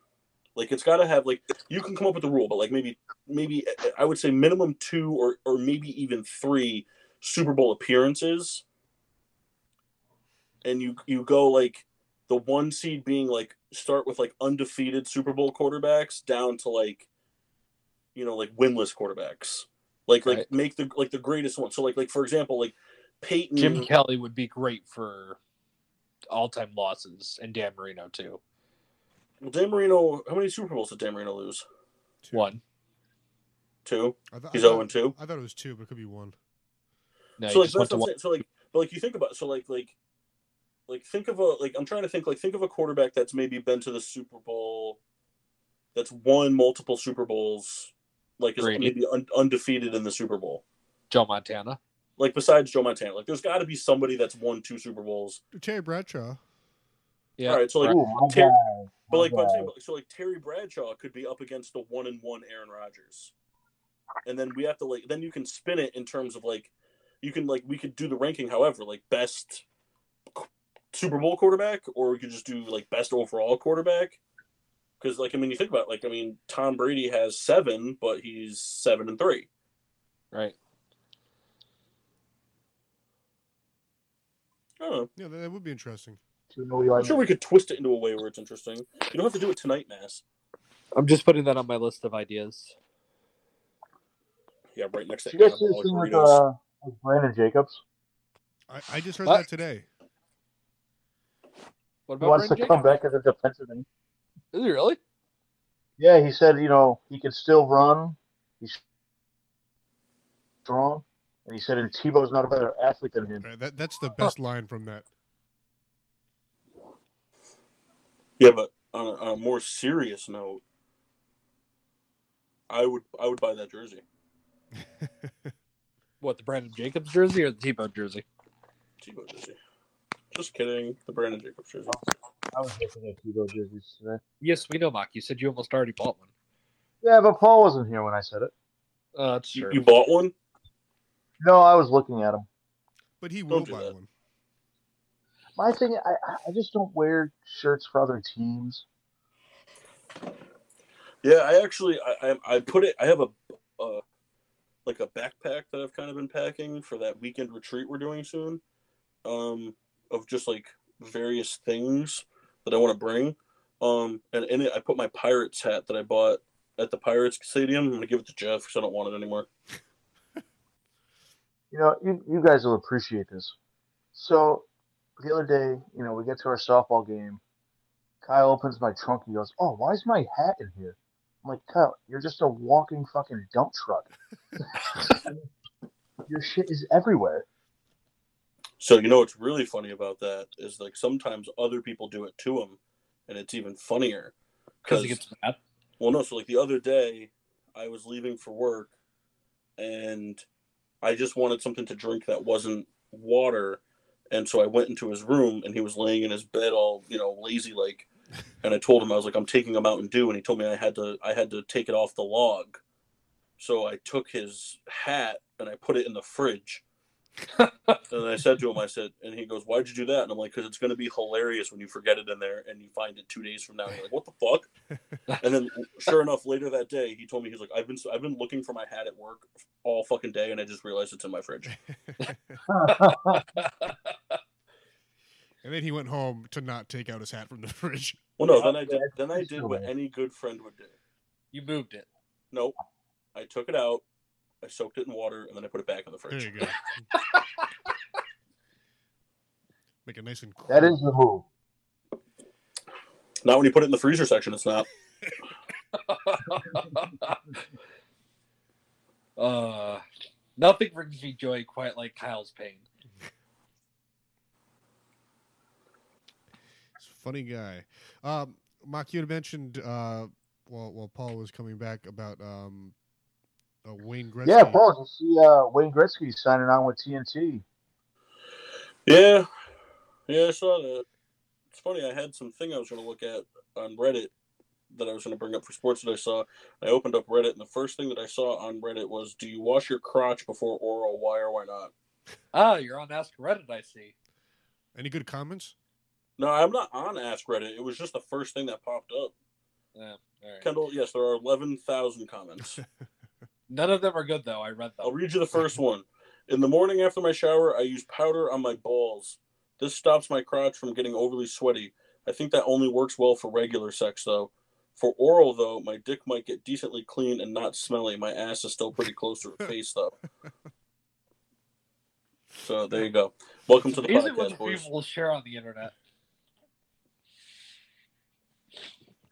like it's got to have like you can come up with the rule but like maybe maybe i would say minimum two or or maybe even three super bowl appearances and you you go like the one seed being like start with like undefeated super bowl quarterbacks down to like you know like winless quarterbacks like like Right. make the like the greatest one so like like for example like peyton Jim Kelly would be great for all-time losses, and Dan Marino too. Well, Dan Marino, how many Super Bowls did Dan Marino lose? Two. One. Two. I th- He's oh I zero and two. I thought it was two, but it could be one. No, so like just that's what I'm So like, but like you think about so like like like think of a like I'm trying to think like think of a quarterback that's maybe been to the Super Bowl, that's won multiple Super Bowls, like is Brady. maybe un- undefeated in the Super Bowl. Joe Montana. Like besides Joe Montana, like there's got to be somebody that's won two Super Bowls. Terry Bradshaw. Yeah. All right, so like, Ooh, Terry- guy. but like, but saying, but- so like Terry Bradshaw could be up against a one and one Aaron Rodgers, and then we have to like then you can spin it in terms of like you can like we could do the ranking however like best Super Bowl quarterback or we could just do like best overall quarterback because like I mean you think about it, like I mean Tom Brady has seven but he's seven and three Right. I don't know Yeah, that, that would be interesting. Do you know Eli I'm sure we could twist it into a way where it's interesting you don't have to do it tonight Mass I'm just putting that on my list of ideas. yeah right next to Did you guys see the thing with, uh, with Brandon Jacobs? I, I just heard What? that today. What He about wants to Brandon come Jacobs? back as a defensive end. Is he really? Yeah, he said, you know, he can still run. He's strong. And he said, and Tebow's not a better athlete than him. Uh, That that's the best line from that. Yeah, but on a, on a more serious note, I would I would buy that jersey. What the Brandon Jacobs jersey or the Tebow jersey? Tebow jersey. Just kidding. The Brandon Jacobs jersey. I was looking at Tebow jerseys today. Yes, we know, Mark. You said you almost already bought one. Yeah, but Paul wasn't here when I said it. Uh, that's You, true. you bought one? No, I was looking at him. but he will do buy that. one. My thing, I, I just don't wear shirts for other teams. Yeah, I actually I I, I put it. I have a like a backpack that I've kind of been packing for that weekend retreat we're doing soon. Um, of just like various things that I want to bring. Um, and in it I put my Pirates hat that I bought at the Pirates Stadium. I'm gonna give it to Jeff because I don't want it anymore. You know, you, you guys will appreciate this. So the other day, you know, we get to our softball game. Kyle opens my trunk. He goes, "Oh, why is my hat in here?" I'm like, "Kyle, you're just a walking fucking dump truck. Your shit is everywhere." So you know what's really funny about that is like sometimes other people do it to him, and it's even funnier. Because he gets mad. well, no. So like the other day, I was leaving for work, and I just wanted something to drink that wasn't water, and so I went into his room, and he was laying in his bed all you know lazy like, and I told him I was like I'm taking a Mountain Dew, and he told me I had to I had to take it off the log, so I took his hat and I put it in the fridge. And I said to him, I said, and he goes, "Why'd you do that?" And I'm like, "Because it's going to be hilarious when you forget it in there and you find it two days from now." And you're like, "What the fuck?" and then, sure enough, later that day, he told me he's like, "I've been I've been looking for my hat at work all fucking day, and I just realized it's in my fridge." And then he went home to not take out his hat from the fridge. Well, no, then I did then I did what any good friend would do. You moved it. Nope, I took it out, I soaked it in water, and then I put it back in the fridge. There fridge. you go. Make it nice and cool. That is the move. Not when you put it in the freezer section. It's not. uh, nothing brings me joy quite like Kyle's pain. He's a funny guy. Um, Mark, you had mentioned uh, while while Paul was coming back about um, uh, Wayne Gretzky. Yeah, Paul, you see uh, Wayne Gretzky signing on with TNT? Yeah, yeah, I saw that. It's funny. I had some thing I was going to look at on Reddit that I was going to bring up for sports that I saw. I opened up Reddit, and the first thing that I saw on Reddit was, "Do you wash your crotch before oral? Why or why not?" Ah, you're on Ask Reddit, I see. Any good comments? No, I'm not on Ask Reddit. It was just the first thing that popped up. Yeah, all right. Kendall, yes, there are eleven thousand comments. None of them are good though. I read them. I'll read you the first one. In the morning after my shower, I use powder on my balls. This stops my crotch from getting overly sweaty. I think that only works well for regular sex, though. For oral, though, my dick might get decently clean and not smelly. My ass is still pretty close to her face, though. So there you go. Welcome to the Amazing what podcast, the boys. people will share on the internet.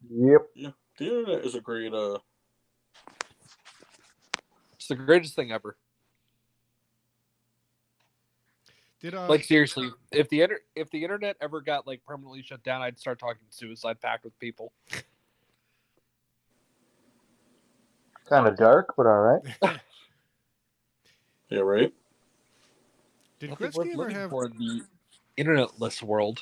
Yep. Yeah, The internet is a great. uh It's the greatest thing ever. Did uh, Like seriously, if the inter- if the internet ever got like permanently shut down, I'd start talking suicide pact with people. Kind of dark, but all right. Yeah, right. did Nothing Gretzky worth ever have? for in the internetless world.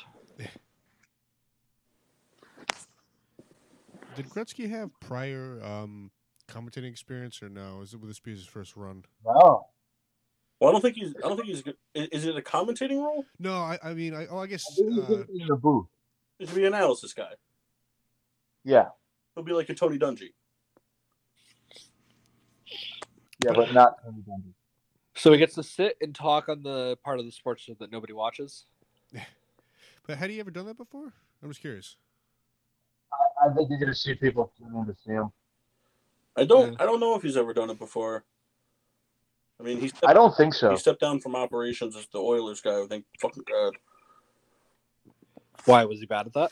Did Gretzky have prior um, commentating experience or no? Is it will this be his first run? No. Well, I don't think he's. I don't think he's. Is it a commentating role? No, I, I mean, I, oh, I guess. I he's Uh, gonna in the booth. He should be an analysis guy. Yeah. He'll be like a Tony Dungy. Yeah, but not Tony Dungy. So he gets to sit and talk on the part of the sports show that nobody watches. but had he ever done that before? I'm just curious. I, I think you're gonna see people tune in to see him. I don't. Yeah. I don't know if he's ever done it before. I mean, he stepped, I don't think so. he stepped down from operations as the Oilers guy. I think. Fucking god. Why was he bad at that?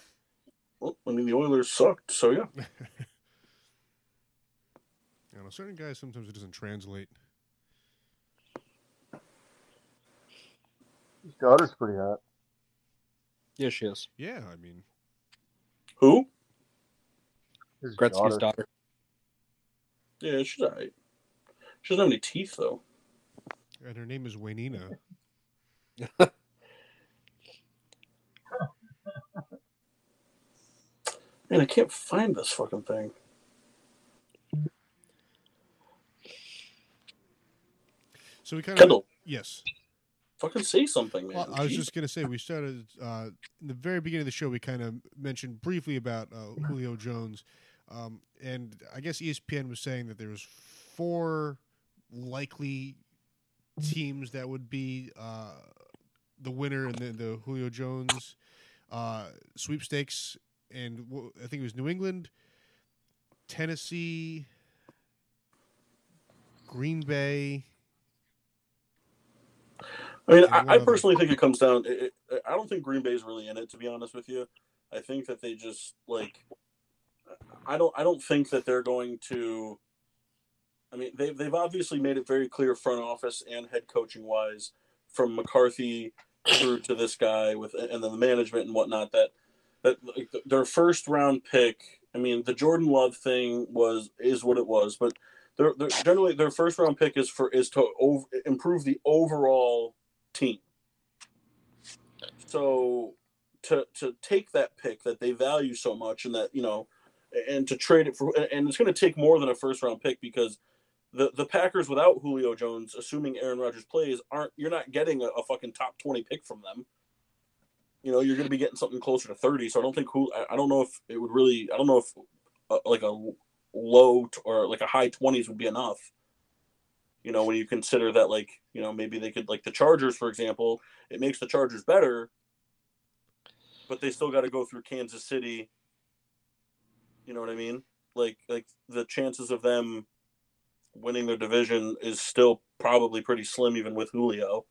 Well, I mean, the Oilers sucked. So yeah. I don't know. Certain guys sometimes it doesn't translate. His daughter's pretty hot. Yeah, she is. Yeah, I mean, Who? His Gretzky's daughter. daughter. Yeah, she's alright. She doesn't have any teeth though. and her name is Waynina. Man, I can't find this fucking thing. So we kind of Kendall, yes. fucking say something, man. Well, I was Jeez. just gonna say we started uh, in the very beginning of the show. We kind of mentioned briefly about uh, Julio Jones, um, and I guess ESPN was saying that there was four likely teams that would be uh, the winner in the, the Julio Jones uh, sweepstakes, and wh- I think it was New England, Tennessee, Green Bay. I mean, I, I personally think it comes down. It, it, I don't think Green Bay's really in it, to be honest with you. I think that they just like. I don't. I don't think that they're going to. I mean, they've they've obviously made it very clear, front office and head coaching wise, from McCarthy through to this guy with and then the management and whatnot that that their first round pick. I mean, the Jordan Love thing was is what it was, but they're, they're generally their first round pick is for is to over, improve the overall team. So to to take that pick that they value so much and that you know and to trade it for and it's going to take more than a first round pick because the the Packers without Julio Jones, assuming Aaron Rodgers plays, aren't you're not getting a, a fucking top twenty pick from them. You know, you're going to be getting something closer to thirty. So I don't think who I, don't know if it would really. I don't know if uh, like a low t- or like a high twenties would be enough. You know, when you consider that, like you know, maybe they could like the Chargers, for example, it makes the Chargers better, but they still got to go through Kansas City. You know what I mean? Like like the chances of them winning their division is still probably pretty slim, even with Julio.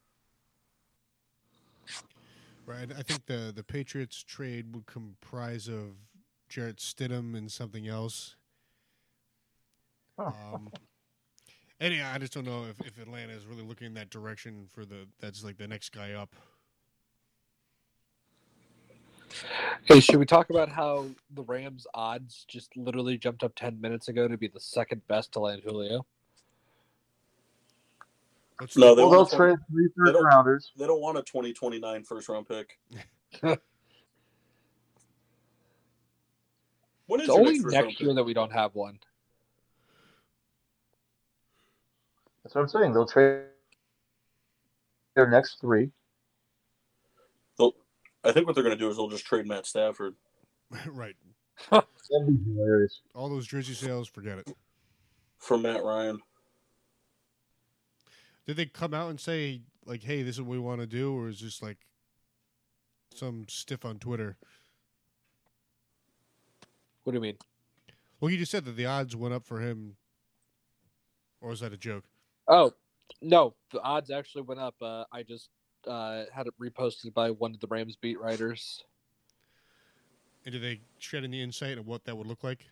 Right. I think the the Patriots trade would comprise of Jarrett Stidham and something else. Um, and yeah, I just don't know if, if Atlanta is really looking in that direction for the that's like the next guy up. Hey, should we talk about how the Rams odds just literally jumped up ten minutes ago to be the second best to land Julio? Let's No, they Well, they'll want a 20 trade three they first don't- rounders. They don't want a 2029 first round pick. when is It's only next next year that we don't have one. That's what I'm saying. They'll trade their next three. They'll- I think what they're going to do is they'll just trade Matt Stafford. right. That'd be hilarious. All those jersey sales, forget it. for Matt Ryan. Did they come out and say like, "Hey, this is what we want to do," or is just like some stiff on Twitter? What do you mean? Well, you just said that the odds went up for him, or is that a joke? Oh, no, the odds actually went up. Uh, I just uh, had it reposted by one of the Rams beat writers. And did they shed any insight on what that would look like?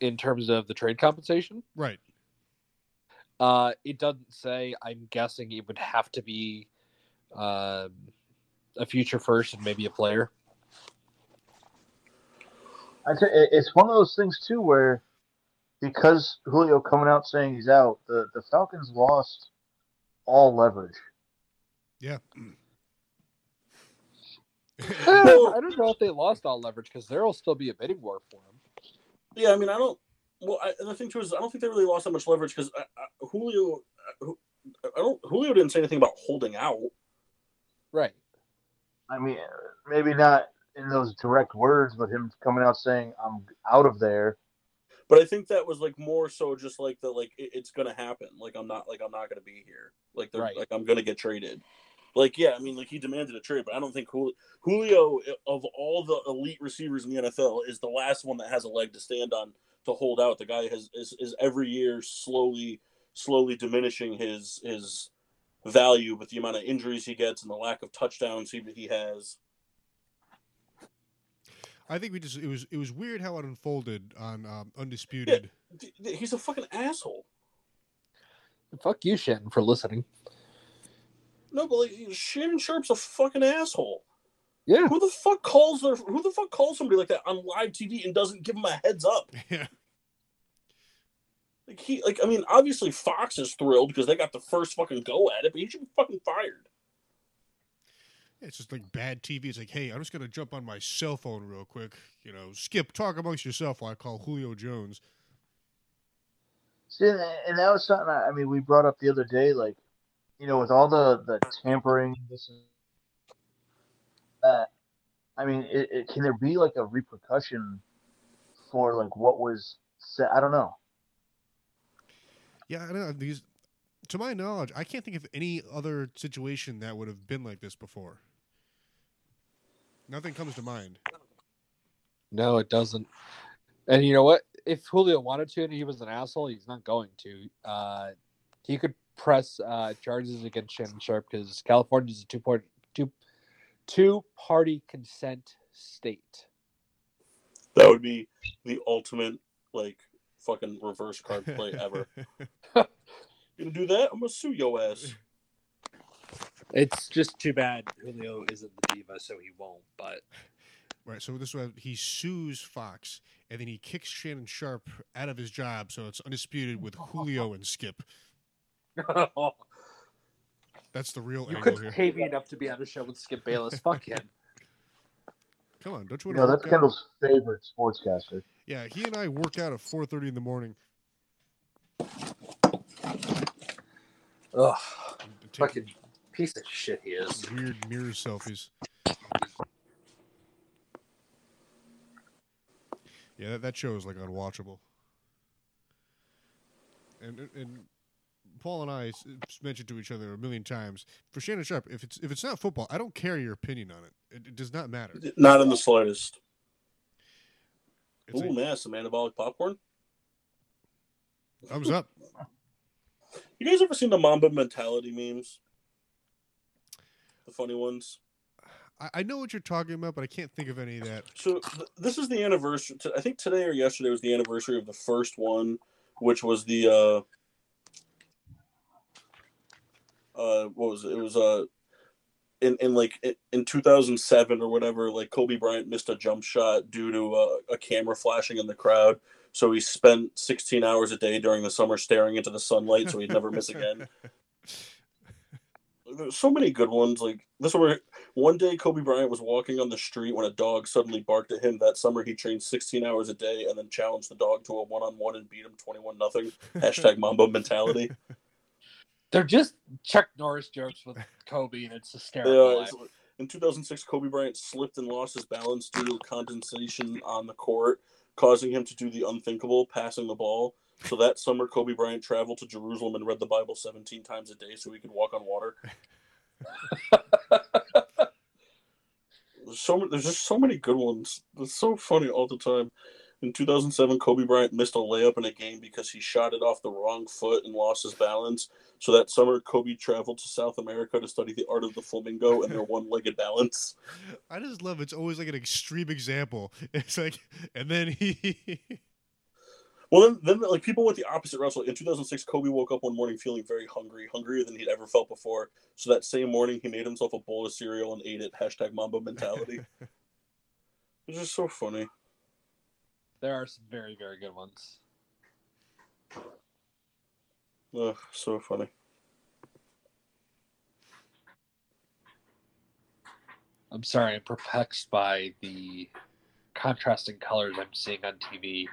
In terms of the trade compensation, Right. uh, it doesn't say. I'm guessing it would have to be um, a future first and maybe a player. I tell it's one of those things too where because Julio coming out saying he's out, the, the Falcons lost all leverage. Yeah. I don't know if they lost all leverage because there will still be a bidding war for him. Yeah, I mean, I don't. Well, I, and the thing too is, I don't think they really lost that much leverage because Julio, uh, I don't. Julio didn't say anything about holding out. Right. I mean, maybe not in those direct words, but him coming out saying I'm out of there. But I think that was like more so just like the like it, it's gonna happen. Like I'm not like I'm not gonna be here. Like they're Right. like I'm gonna get traded. Like yeah, I mean like he demanded a trade, but I don't think Julio, Julio of all the elite receivers in the NFL is the last one that has a leg to stand on to hold out. The guy has is, is every year slowly slowly diminishing his his value with the amount of injuries he gets and the lack of touchdowns he, he has. I think we just it was it was weird how it unfolded on um, Undisputed. D- d- He's a fucking asshole. Fuck you, Shannon, for listening. No, but like Shannon Sharpe's a fucking asshole. Yeah. Who the fuck calls their Who the fuck calls somebody like that on live TV and doesn't give them a heads up? Yeah. Like he, like I mean, obviously Fox is thrilled because they got the first fucking go at it, but he should be fucking fired. It's just like bad TV. It's like, hey, I'm just gonna jump on my cell phone real quick. You know, skip, talk amongst yourself while I call Julio Jones. See, and that was something I, I mean we brought up the other day, like you know, with all the the tampering, this and that. I mean, it, it, can there be like a repercussion for like what was said? I don't know. Yeah, I don't know. These, to my knowledge, I can't think of any other situation that would have been like this before. Nothing comes to mind. No, it doesn't. And you know what? If Julio wanted to and he was an asshole, he's not going to. Uh, he could press uh, charges against Shannon Sharpe because California is a two part two two party consent state. That would be the ultimate like fucking reverse card play ever. You gonna do that? I'm gonna sue your ass. It's just too bad Julio isn't the diva, so he won't. But Right. So this way, he sues Fox, and then he kicks Shannon Sharpe out of his job. So it's undisputed with Julio and Skip. That's the real you angle could here. pay me enough to be on the show with Skip Bayless. Fuck him. Come on, don't you You want know, to? that's Kendall's favorite sportscaster. Yeah, he and I work out at 4:30 in the morning. Ugh, and take fucking piece of shit he is. weird mirror selfies. Yeah, that, that show is like unwatchable. And and Paul and I s- mentioned to each other a million times for Shannon Sharpe. If it's if it's not football, I don't care your opinion on it. It, it does not matter. Not in the slightest. It's Ooh, like, man, some anabolic popcorn. thumbs up. You guys ever seen the Mamba mentality memes? The funny ones. I, I know what you're talking about, but I can't think of any of that. So th- this is the anniversary. I think today or yesterday was the anniversary of the first one, which was the uh, uh, what was it? It was uh, in in like in- in 2007 or whatever. Like Kobe Bryant missed a jump shot due to uh, a camera flashing in the crowd. So he spent 16 hours a day during the summer staring into the sunlight, so he'd never miss again. There's so many good ones. Like this one, where one day Kobe Bryant was walking on the street when a dog suddenly barked at him. That summer, he trained 16 hours a day and then challenged the dog to a one-on-one and beat him 21 nothing. Hashtag Mamba mentality. They're just Chuck Norris jokes with Kobe, and it's Yeah, hysterical. it's- in 2006, Kobe Bryant slipped and lost his balance due to condensation on the court, causing him to do the unthinkable, passing the ball. So that summer, Kobe Bryant traveled to Jerusalem and read the Bible 17 times a day so he could walk on water. There's so there's just so many good ones. It's so funny all the time. In 2007, Kobe Bryant missed a layup in a game because he shot it off the wrong foot and lost his balance. So that summer, Kobe traveled to South America to study the art of the flamingo and their one-legged balance. I just love it's always like an extreme example. It's like, and then he. Well, then, then like people went the opposite route. So in 2006, Kobe woke up one morning feeling very hungry, hungrier than he'd ever felt before. So that same morning, he made himself a bowl of cereal and ate it. Hashtag Mamba mentality. it's just so funny. There are some very, very good ones. Ugh, so funny. I'm sorry, I'm perplexed by the contrasting colors I'm seeing on TV.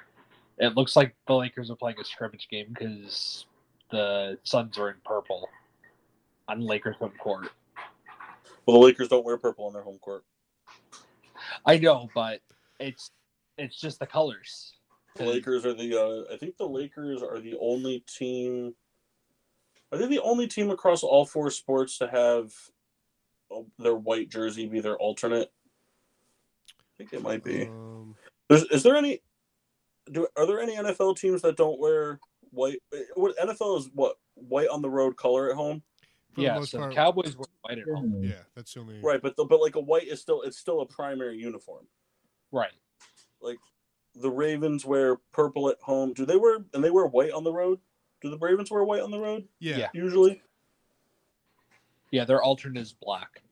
It looks like the Lakers are playing a scrimmage game because the Suns are in purple on Lakers home court. Well, the Lakers don't wear purple on their home court. I know, but it's it's just the colors. The Lakers are the. Uh, I think the Lakers are the only team. Are they the only team across all four sports to have uh, their white jersey be their alternate? I think they might be. Um, There's, is there any? Do are there any NFL teams that don't wear white? What NFL is what white on the road, color at home? for the yeah, so part, the Cowboys were white at home. yeah, mm. that's the only. Right, but the, but like a white is still it's still a primary uniform. Right. Like the Ravens wear purple at home. Do they wear and they wear white on the road? Do the Ravens wear white on the road Yeah. Yeah. usually? Yeah, their alternate is black.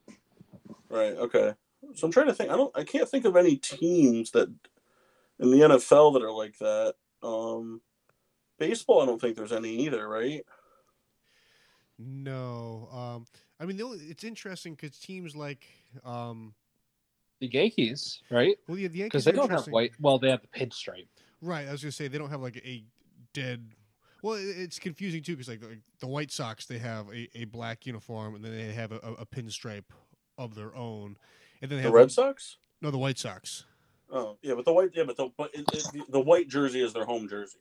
Right. Okay. So I'm trying to think. I don't. I can't think of any teams that in the NFL that are like that. Um, baseball. I don't think there's any either. Right. No. Um, I mean, the only, it's interesting because teams like, um, The Yankees, right? well, yeah, the Yankees Because they don't have white. Well, they have the pinstripe. Right. I was gonna say they don't have like a dead. Well, it's confusing too because like, like the White Sox, they have a, a black uniform and then they have a, a, a pinstripe of their own, and then they The have Red Sox. No, the White Sox. Oh yeah, but the white. Yeah, but the but it, it, the, the white jersey is their home jersey.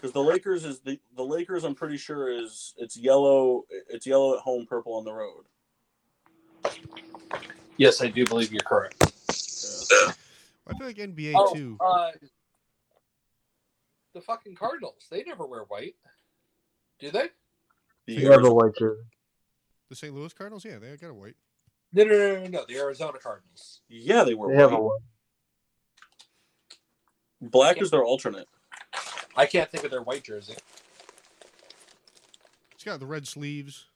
Because the Lakers is the the Lakers. I'm pretty sure is it's yellow. It's yellow at home, purple on the road. Yes, I do believe you're correct. Yeah. I feel like NBA Oh, too. uh, the fucking Cardinals. They never wear white. Do they? The You have a white jersey. The St. Louis Cardinals, yeah, they got a white. No, no, no, no, no. The Arizona Cardinals. yeah, they were They have a white. white. Black is their alternate. I can't think of their white jersey. It's got the red sleeves,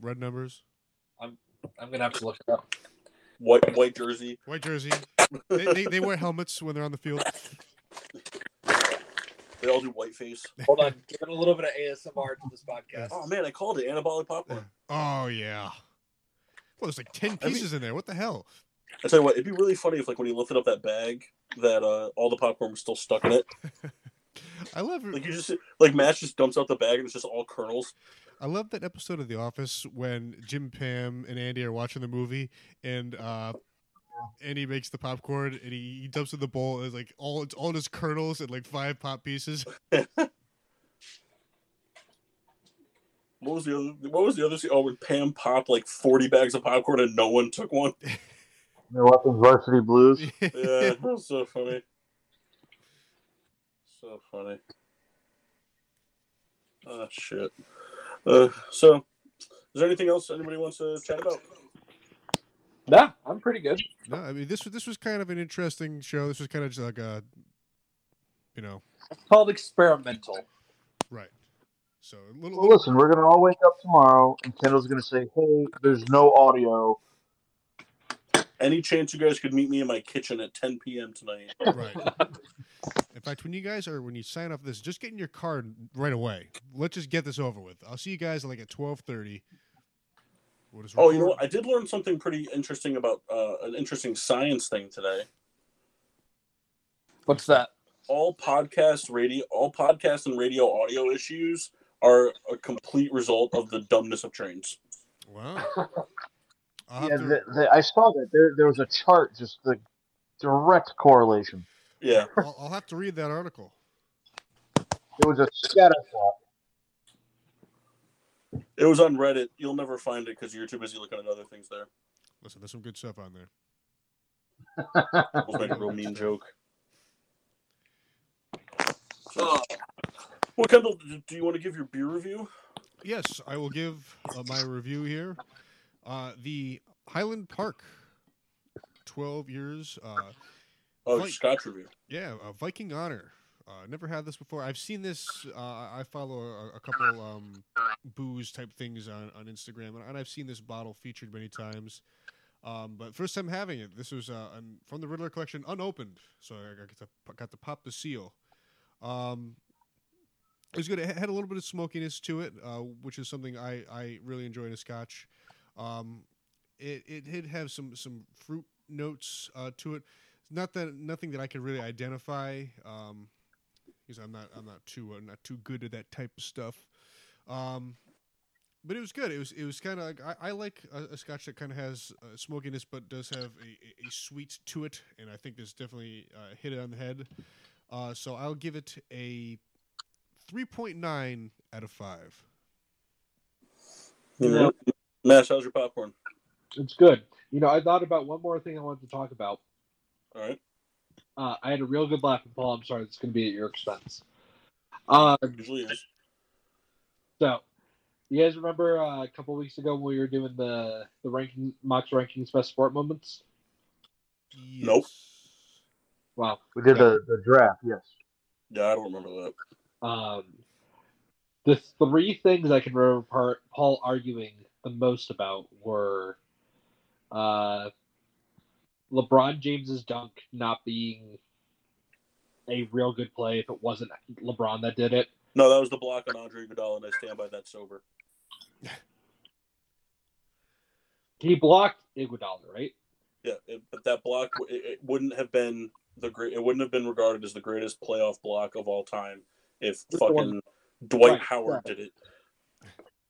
red numbers, I'm gonna have to look it up. White white jersey. white jersey. they, they, they wear helmets when they're on the field. They all do white face. Hold on, give it a little bit of ASMR to this podcast. Oh man, I called it anabolic popcorn. Oh yeah. Well, there's like ten I mean- pieces in there. What the hell? I tell you what, it'd be really funny if like when he lifted up that bag, that uh, all the popcorn was still stuck in it. I love it. Like you just like Matt just dumps out the bag and it's just all kernels. I love that episode of The Office when Jim, Pam, and Andy are watching the movie, and uh, Andy makes the popcorn and he, he dumps it in the bowl. And it's like all it's all just kernels and like five pop pieces. What was the other? What was the other? scene? Oh, when Pam popped like forty bags of popcorn and no one took one. The Weapons Varsity Blues. Yeah, that was so funny. So funny. Oh shit. Uh, so, is there anything else anybody wants to chat about? Nah, I'm pretty good. no, I mean this was this was kind of an interesting show. This was kind of just like a, you know, It's called experimental. right. So a little, Well, little listen, we're gonna all wake up tomorrow, and Kendall's gonna say, "Hey, there's no audio." Any chance you guys could meet me in my kitchen at 10 p.m. tonight? right. In fact, when you guys are when you sign off this, just get in your car right away. Let's just get this over with. I'll see you guys like at twelve thirty. We'll Oh, you know what? I did learn something pretty interesting about uh, an interesting science thing today. What's that? All podcast radio, all podcast and radio audio issues are a complete result of the dumbness of trains. Wow. Yeah, to- the, the, I saw that there there was a chart, just the direct correlation. Yeah, I'll, I'll have to read that article. It was a scatter plot. it was on Reddit. You'll never find it because you're too busy looking at other things there. Listen, there's some good stuff on there. Almost made a real mean joke. So, well, Kendall, do- you want to give your beer review? Yes, I will give uh, my review here. Uh, the Highland Park, 12 years. Uh, Oh, Like- Scotch review. yeah, uh, Viking Honor. Uh, never had this before. I've seen this. Uh, I follow a, a couple um, booze type things on, on Instagram, and, and I've seen this bottle featured many times. Um, but first time having it. This was uh, un- from the Riddler collection, unopened. So I got to got to pop the seal. Um, it was good. It had a little bit of smokiness to it, uh, which is something I, I really enjoy in a Scotch. Um, it it did have some some fruit notes uh, to it. Not that nothing that I could really identify. Um, because I'm not I'm not too uh, not too good at that type of stuff. Um, but it was good. It was it was kind of like I, I like a, a Scotch that kind of has uh, smokiness, but does have a, a, sweet to it, and I think this definitely uh, hit it on the head. Uh, so I'll give it a three point nine out of five. Yeah. Mash, how's your popcorn? It's good. You know, I thought about one more thing I wanted to talk about. All right. Uh, I had a real good laugh, and Paul, I'm sorry, it's going to be at your expense. Um, Usually is. so, you guys remember uh, a couple weeks ago when we were doing the the ranking Mox rankings best sport moments? Nope. Wow. We did the, the draft, yes. Yeah, I don't remember that. Um, the three things I can remember part, Paul arguing the most about were uh, LeBron James's dunk not being a real good play if it wasn't LeBron that did it. No, that was the block on Andre Iguodala, and I stand by that sober. He blocked Iguodala, right? Yeah, it, but that block it, it wouldn't have been the great. It wouldn't have been regarded as the greatest playoff block of all time if fucking Dwight Right, Howard right. did it.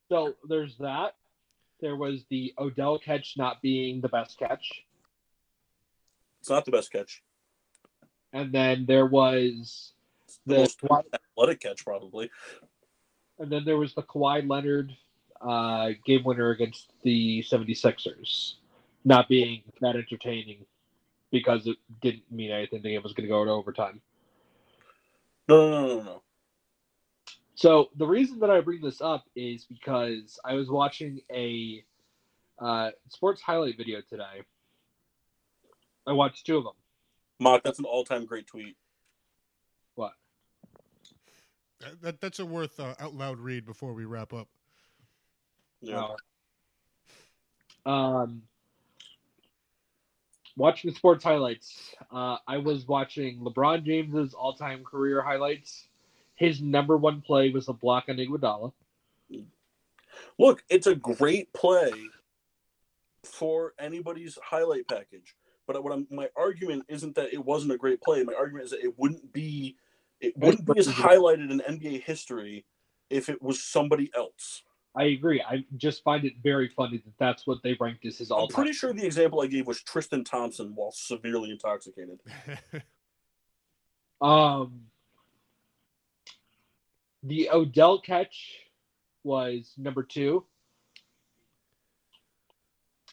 So there's that. There was the Odell catch not being the best catch, It's not the best catch. and then there was the the most Kawhi, athletic catch, probably. and then there was the Kawhi Leonard uh, game winner against the 76ers not being that entertaining because it didn't mean anything. The game was going to go to overtime. No, no, no, no, no. So the reason that I bring this up is because I was watching a uh, sports highlight video today. I watched two of them. Mock, that's an all-time great tweet. What? That, that that's a worth uh, out loud read before we wrap up. Yeah. Uh, um, watching the sports highlights, uh, I was watching LeBron James's all-time career highlights. His number one play was a block on Iguodala. Look, it's a great play for anybody's highlight package. But what I'm, my argument isn't that it wasn't a great play. My argument is that it wouldn't be it wouldn't be as highlighted in NBA history if it was somebody else. I agree. I just find it very funny that that's what they ranked as his all. I'm pretty sure the example I gave was Tristan Thompson while severely intoxicated. Um, the Odell catch was number two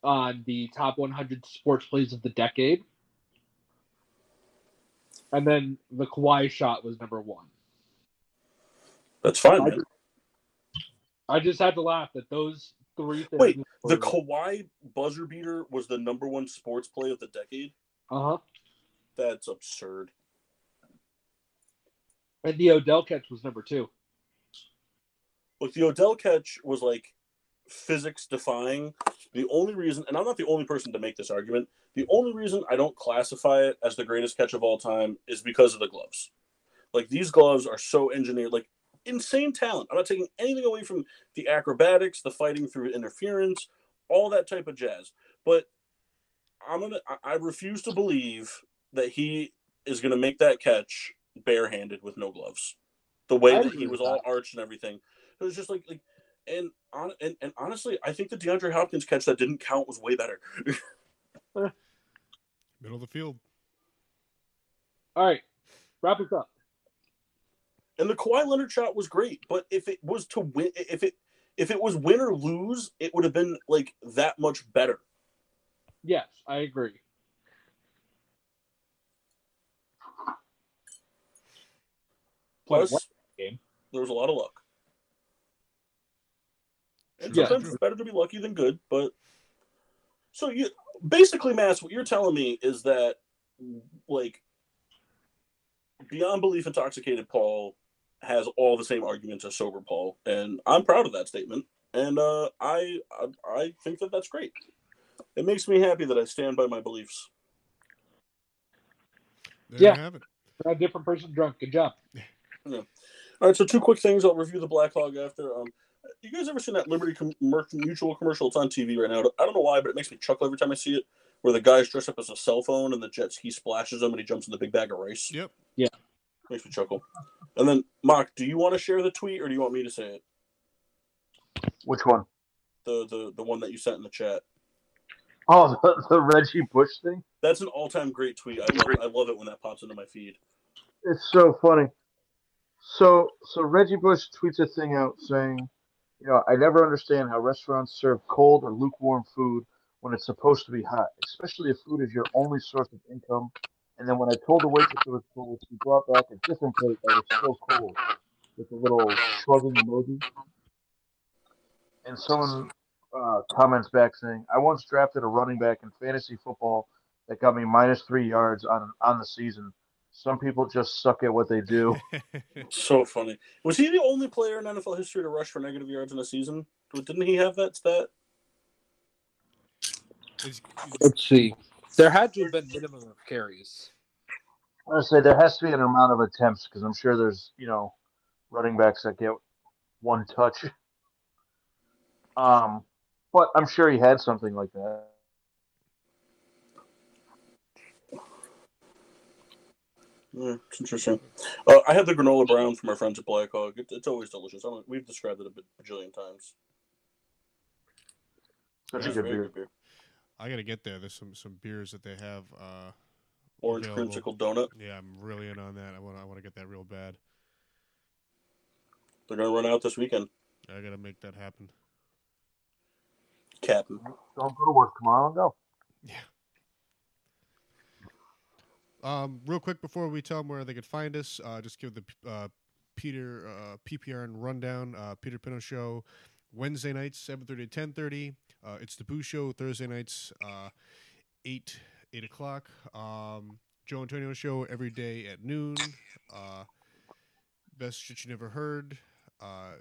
on the top 100 sports plays of the decade. And then the Kawhi shot was number one. That's fine, I man. I just had to laugh that those three things. Wait, The Kawhi buzzer beater was the number one sports play of the decade. uh huh. That's absurd. And the Odell catch was number two. Look, the Odell catch was like physics defying. The only reason, and I'm not the only person to make this argument, the only reason I don't classify it as the greatest catch of all time is because of the gloves. Like these gloves are so engineered, like insane talent. I'm not taking anything away from the acrobatics, the fighting through interference, all that type of jazz. But I'm gonna, I- refuse to believe that he is gonna make that catch barehanded with no gloves. The way that he was all arched and everything. It was just like like and on and, and honestly, I think the DeAndre Hopkins catch that didn't count was way better. Middle of the field. All right, wrap it up. And the Kawhi Leonard shot was great, but if it was to win, if it if it was win or lose, it would have been like that much better. Yes, I agree. Plus, game. there was a lot of luck. And True. sometimes Yeah. it's better to be lucky than good, but so you basically, Mass, what you're telling me is that like beyond belief intoxicated Paul has all the same arguments as sober Paul, and I'm proud of that statement. And uh, I, I I think that that's great. It makes me happy that I stand by my beliefs. There Yeah. you have it. A different person drunk. Good job. Yeah. All right, so two quick things. I'll review the Black Hog after. Um, you guys ever seen that Liberty com- Mutual commercial? It's on TV right now. I don't know why, but it makes me chuckle every time I see it. Where the guy's dressed up as a cell phone and the jet ski splashes him and he jumps in the big bag of rice. Yep. Yeah. Makes me chuckle. And then, Mark, do you want to share the tweet or do you want me to say it? Which one? The the the one that you sent in the chat. Oh, the, the Reggie Bush thing. That's an all time great tweet. I love, I love it when that pops into my feed. It's so funny. So so Reggie Bush tweets a thing out saying, you know, I never understand how restaurants serve cold or lukewarm food when it's supposed to be hot, especially if food is your only source of income. And then when I told the waitress it was cold, she brought back a different plate that was still cold with a little shrugging emoji. And someone uh, comments back saying, I once drafted a running back in fantasy football that got me minus three yards on on the season. Some people just suck at what they do. So funny. Was he the only player in NFL history to rush for negative yards in a season? Didn't he have that stat? Let's see. There had to have been minimum of carries. I would say there has to be an amount of attempts because I'm sure there's you know running backs that get one touch. Um, but I'm sure he had something like that. Yeah, it's interesting. Uh, I had the granola brown from our friends at Black Hog. It, it's always delicious. I don't, we've described it a bit, bajillion times. Such It's a good beer. good beer. I gotta get there. There's some some beers that they have. Uh, Orange available. creamsicle donut. Yeah, I'm really in on that. I want I want to get that real bad. They're gonna run out this weekend. I gotta make that happen. Captain. Don't go to work tomorrow and go. Um, real quick before we tell them where they could find us, uh, just give the uh, Peter uh, PPR and rundown. Uh, Peter Pino show Wednesday nights seven thirty to ten thirty. Uh, it's the Boo show Thursday nights uh, eight eight o'clock. Um, Joe Antonio show every day at noon. Uh, best shit you never heard. Uh,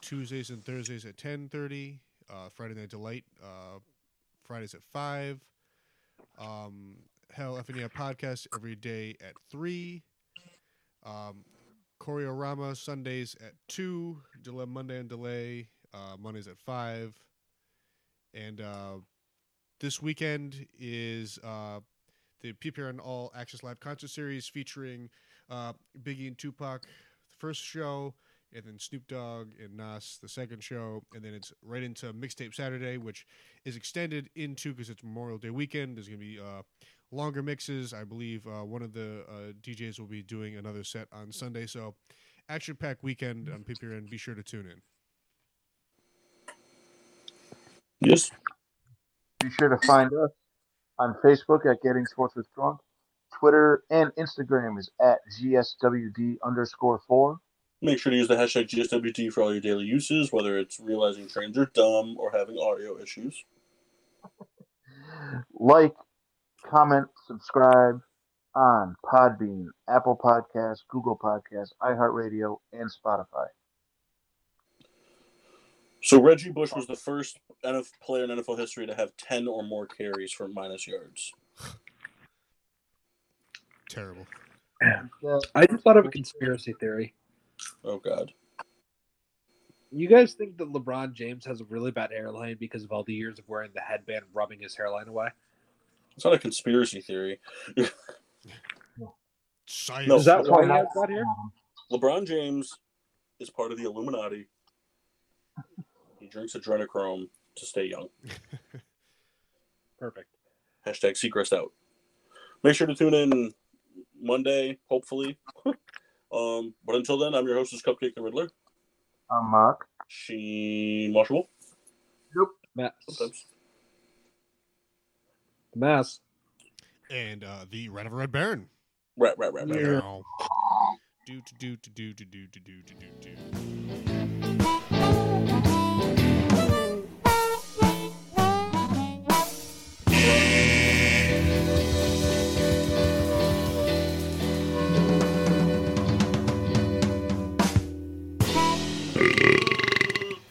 Tuesdays and Thursdays at ten thirty. Friday Night Delight. Fridays at five. Um, Hell Effing podcast every day at three. Um, Choreorama Sundays at two. Delay Monday and Delay uh, Mondays at five. And uh, this weekend is uh, the PPR and All Access Live concert series featuring uh, Biggie and Tupac, the first show, and then Snoop Dogg and Nas, the second show, and then it's right into Mixtape Saturday, which is extended into because it's Memorial Day weekend. There's gonna be uh, longer mixes. I believe uh, one of the uh, DJs will be doing another set on Sunday. So, action packed weekend on PPRN. Be sure to tune in. Yes. Be sure to find us on Facebook at Getting Sports with Drunk. Twitter and Instagram is at GSWD underscore four. Make sure to use the hashtag GSWD for all your daily uses, whether it's realizing trains are dumb or having audio issues. Like, comment, subscribe on Podbean, Apple Podcasts, Google Podcasts, iHeartRadio, and Spotify. So Reggie Bush was the first NFL player in NFL history to have ten or more carries for minus yards. Terrible. I just thought of a conspiracy theory. Oh God. You guys think that LeBron James has a really bad hairline because of all the years of wearing the headband rubbing his hairline away? It's not a conspiracy theory. Science. No, Is that why why he not- has that? LeBron James is part of the Illuminati. He drinks adrenochrome to stay young. Perfect. Hashtag Seacrest out. Make sure to tune in Monday, hopefully. um, but until then, I'm your hostess, Cupcake the Riddler. I'm Mark. She Marshall. Mass. Sometimes the mass. And uh, the Rat of Red Baron. Right, right, right, right. Yeah. Do to do to do to do to do to do to.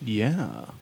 Yeah.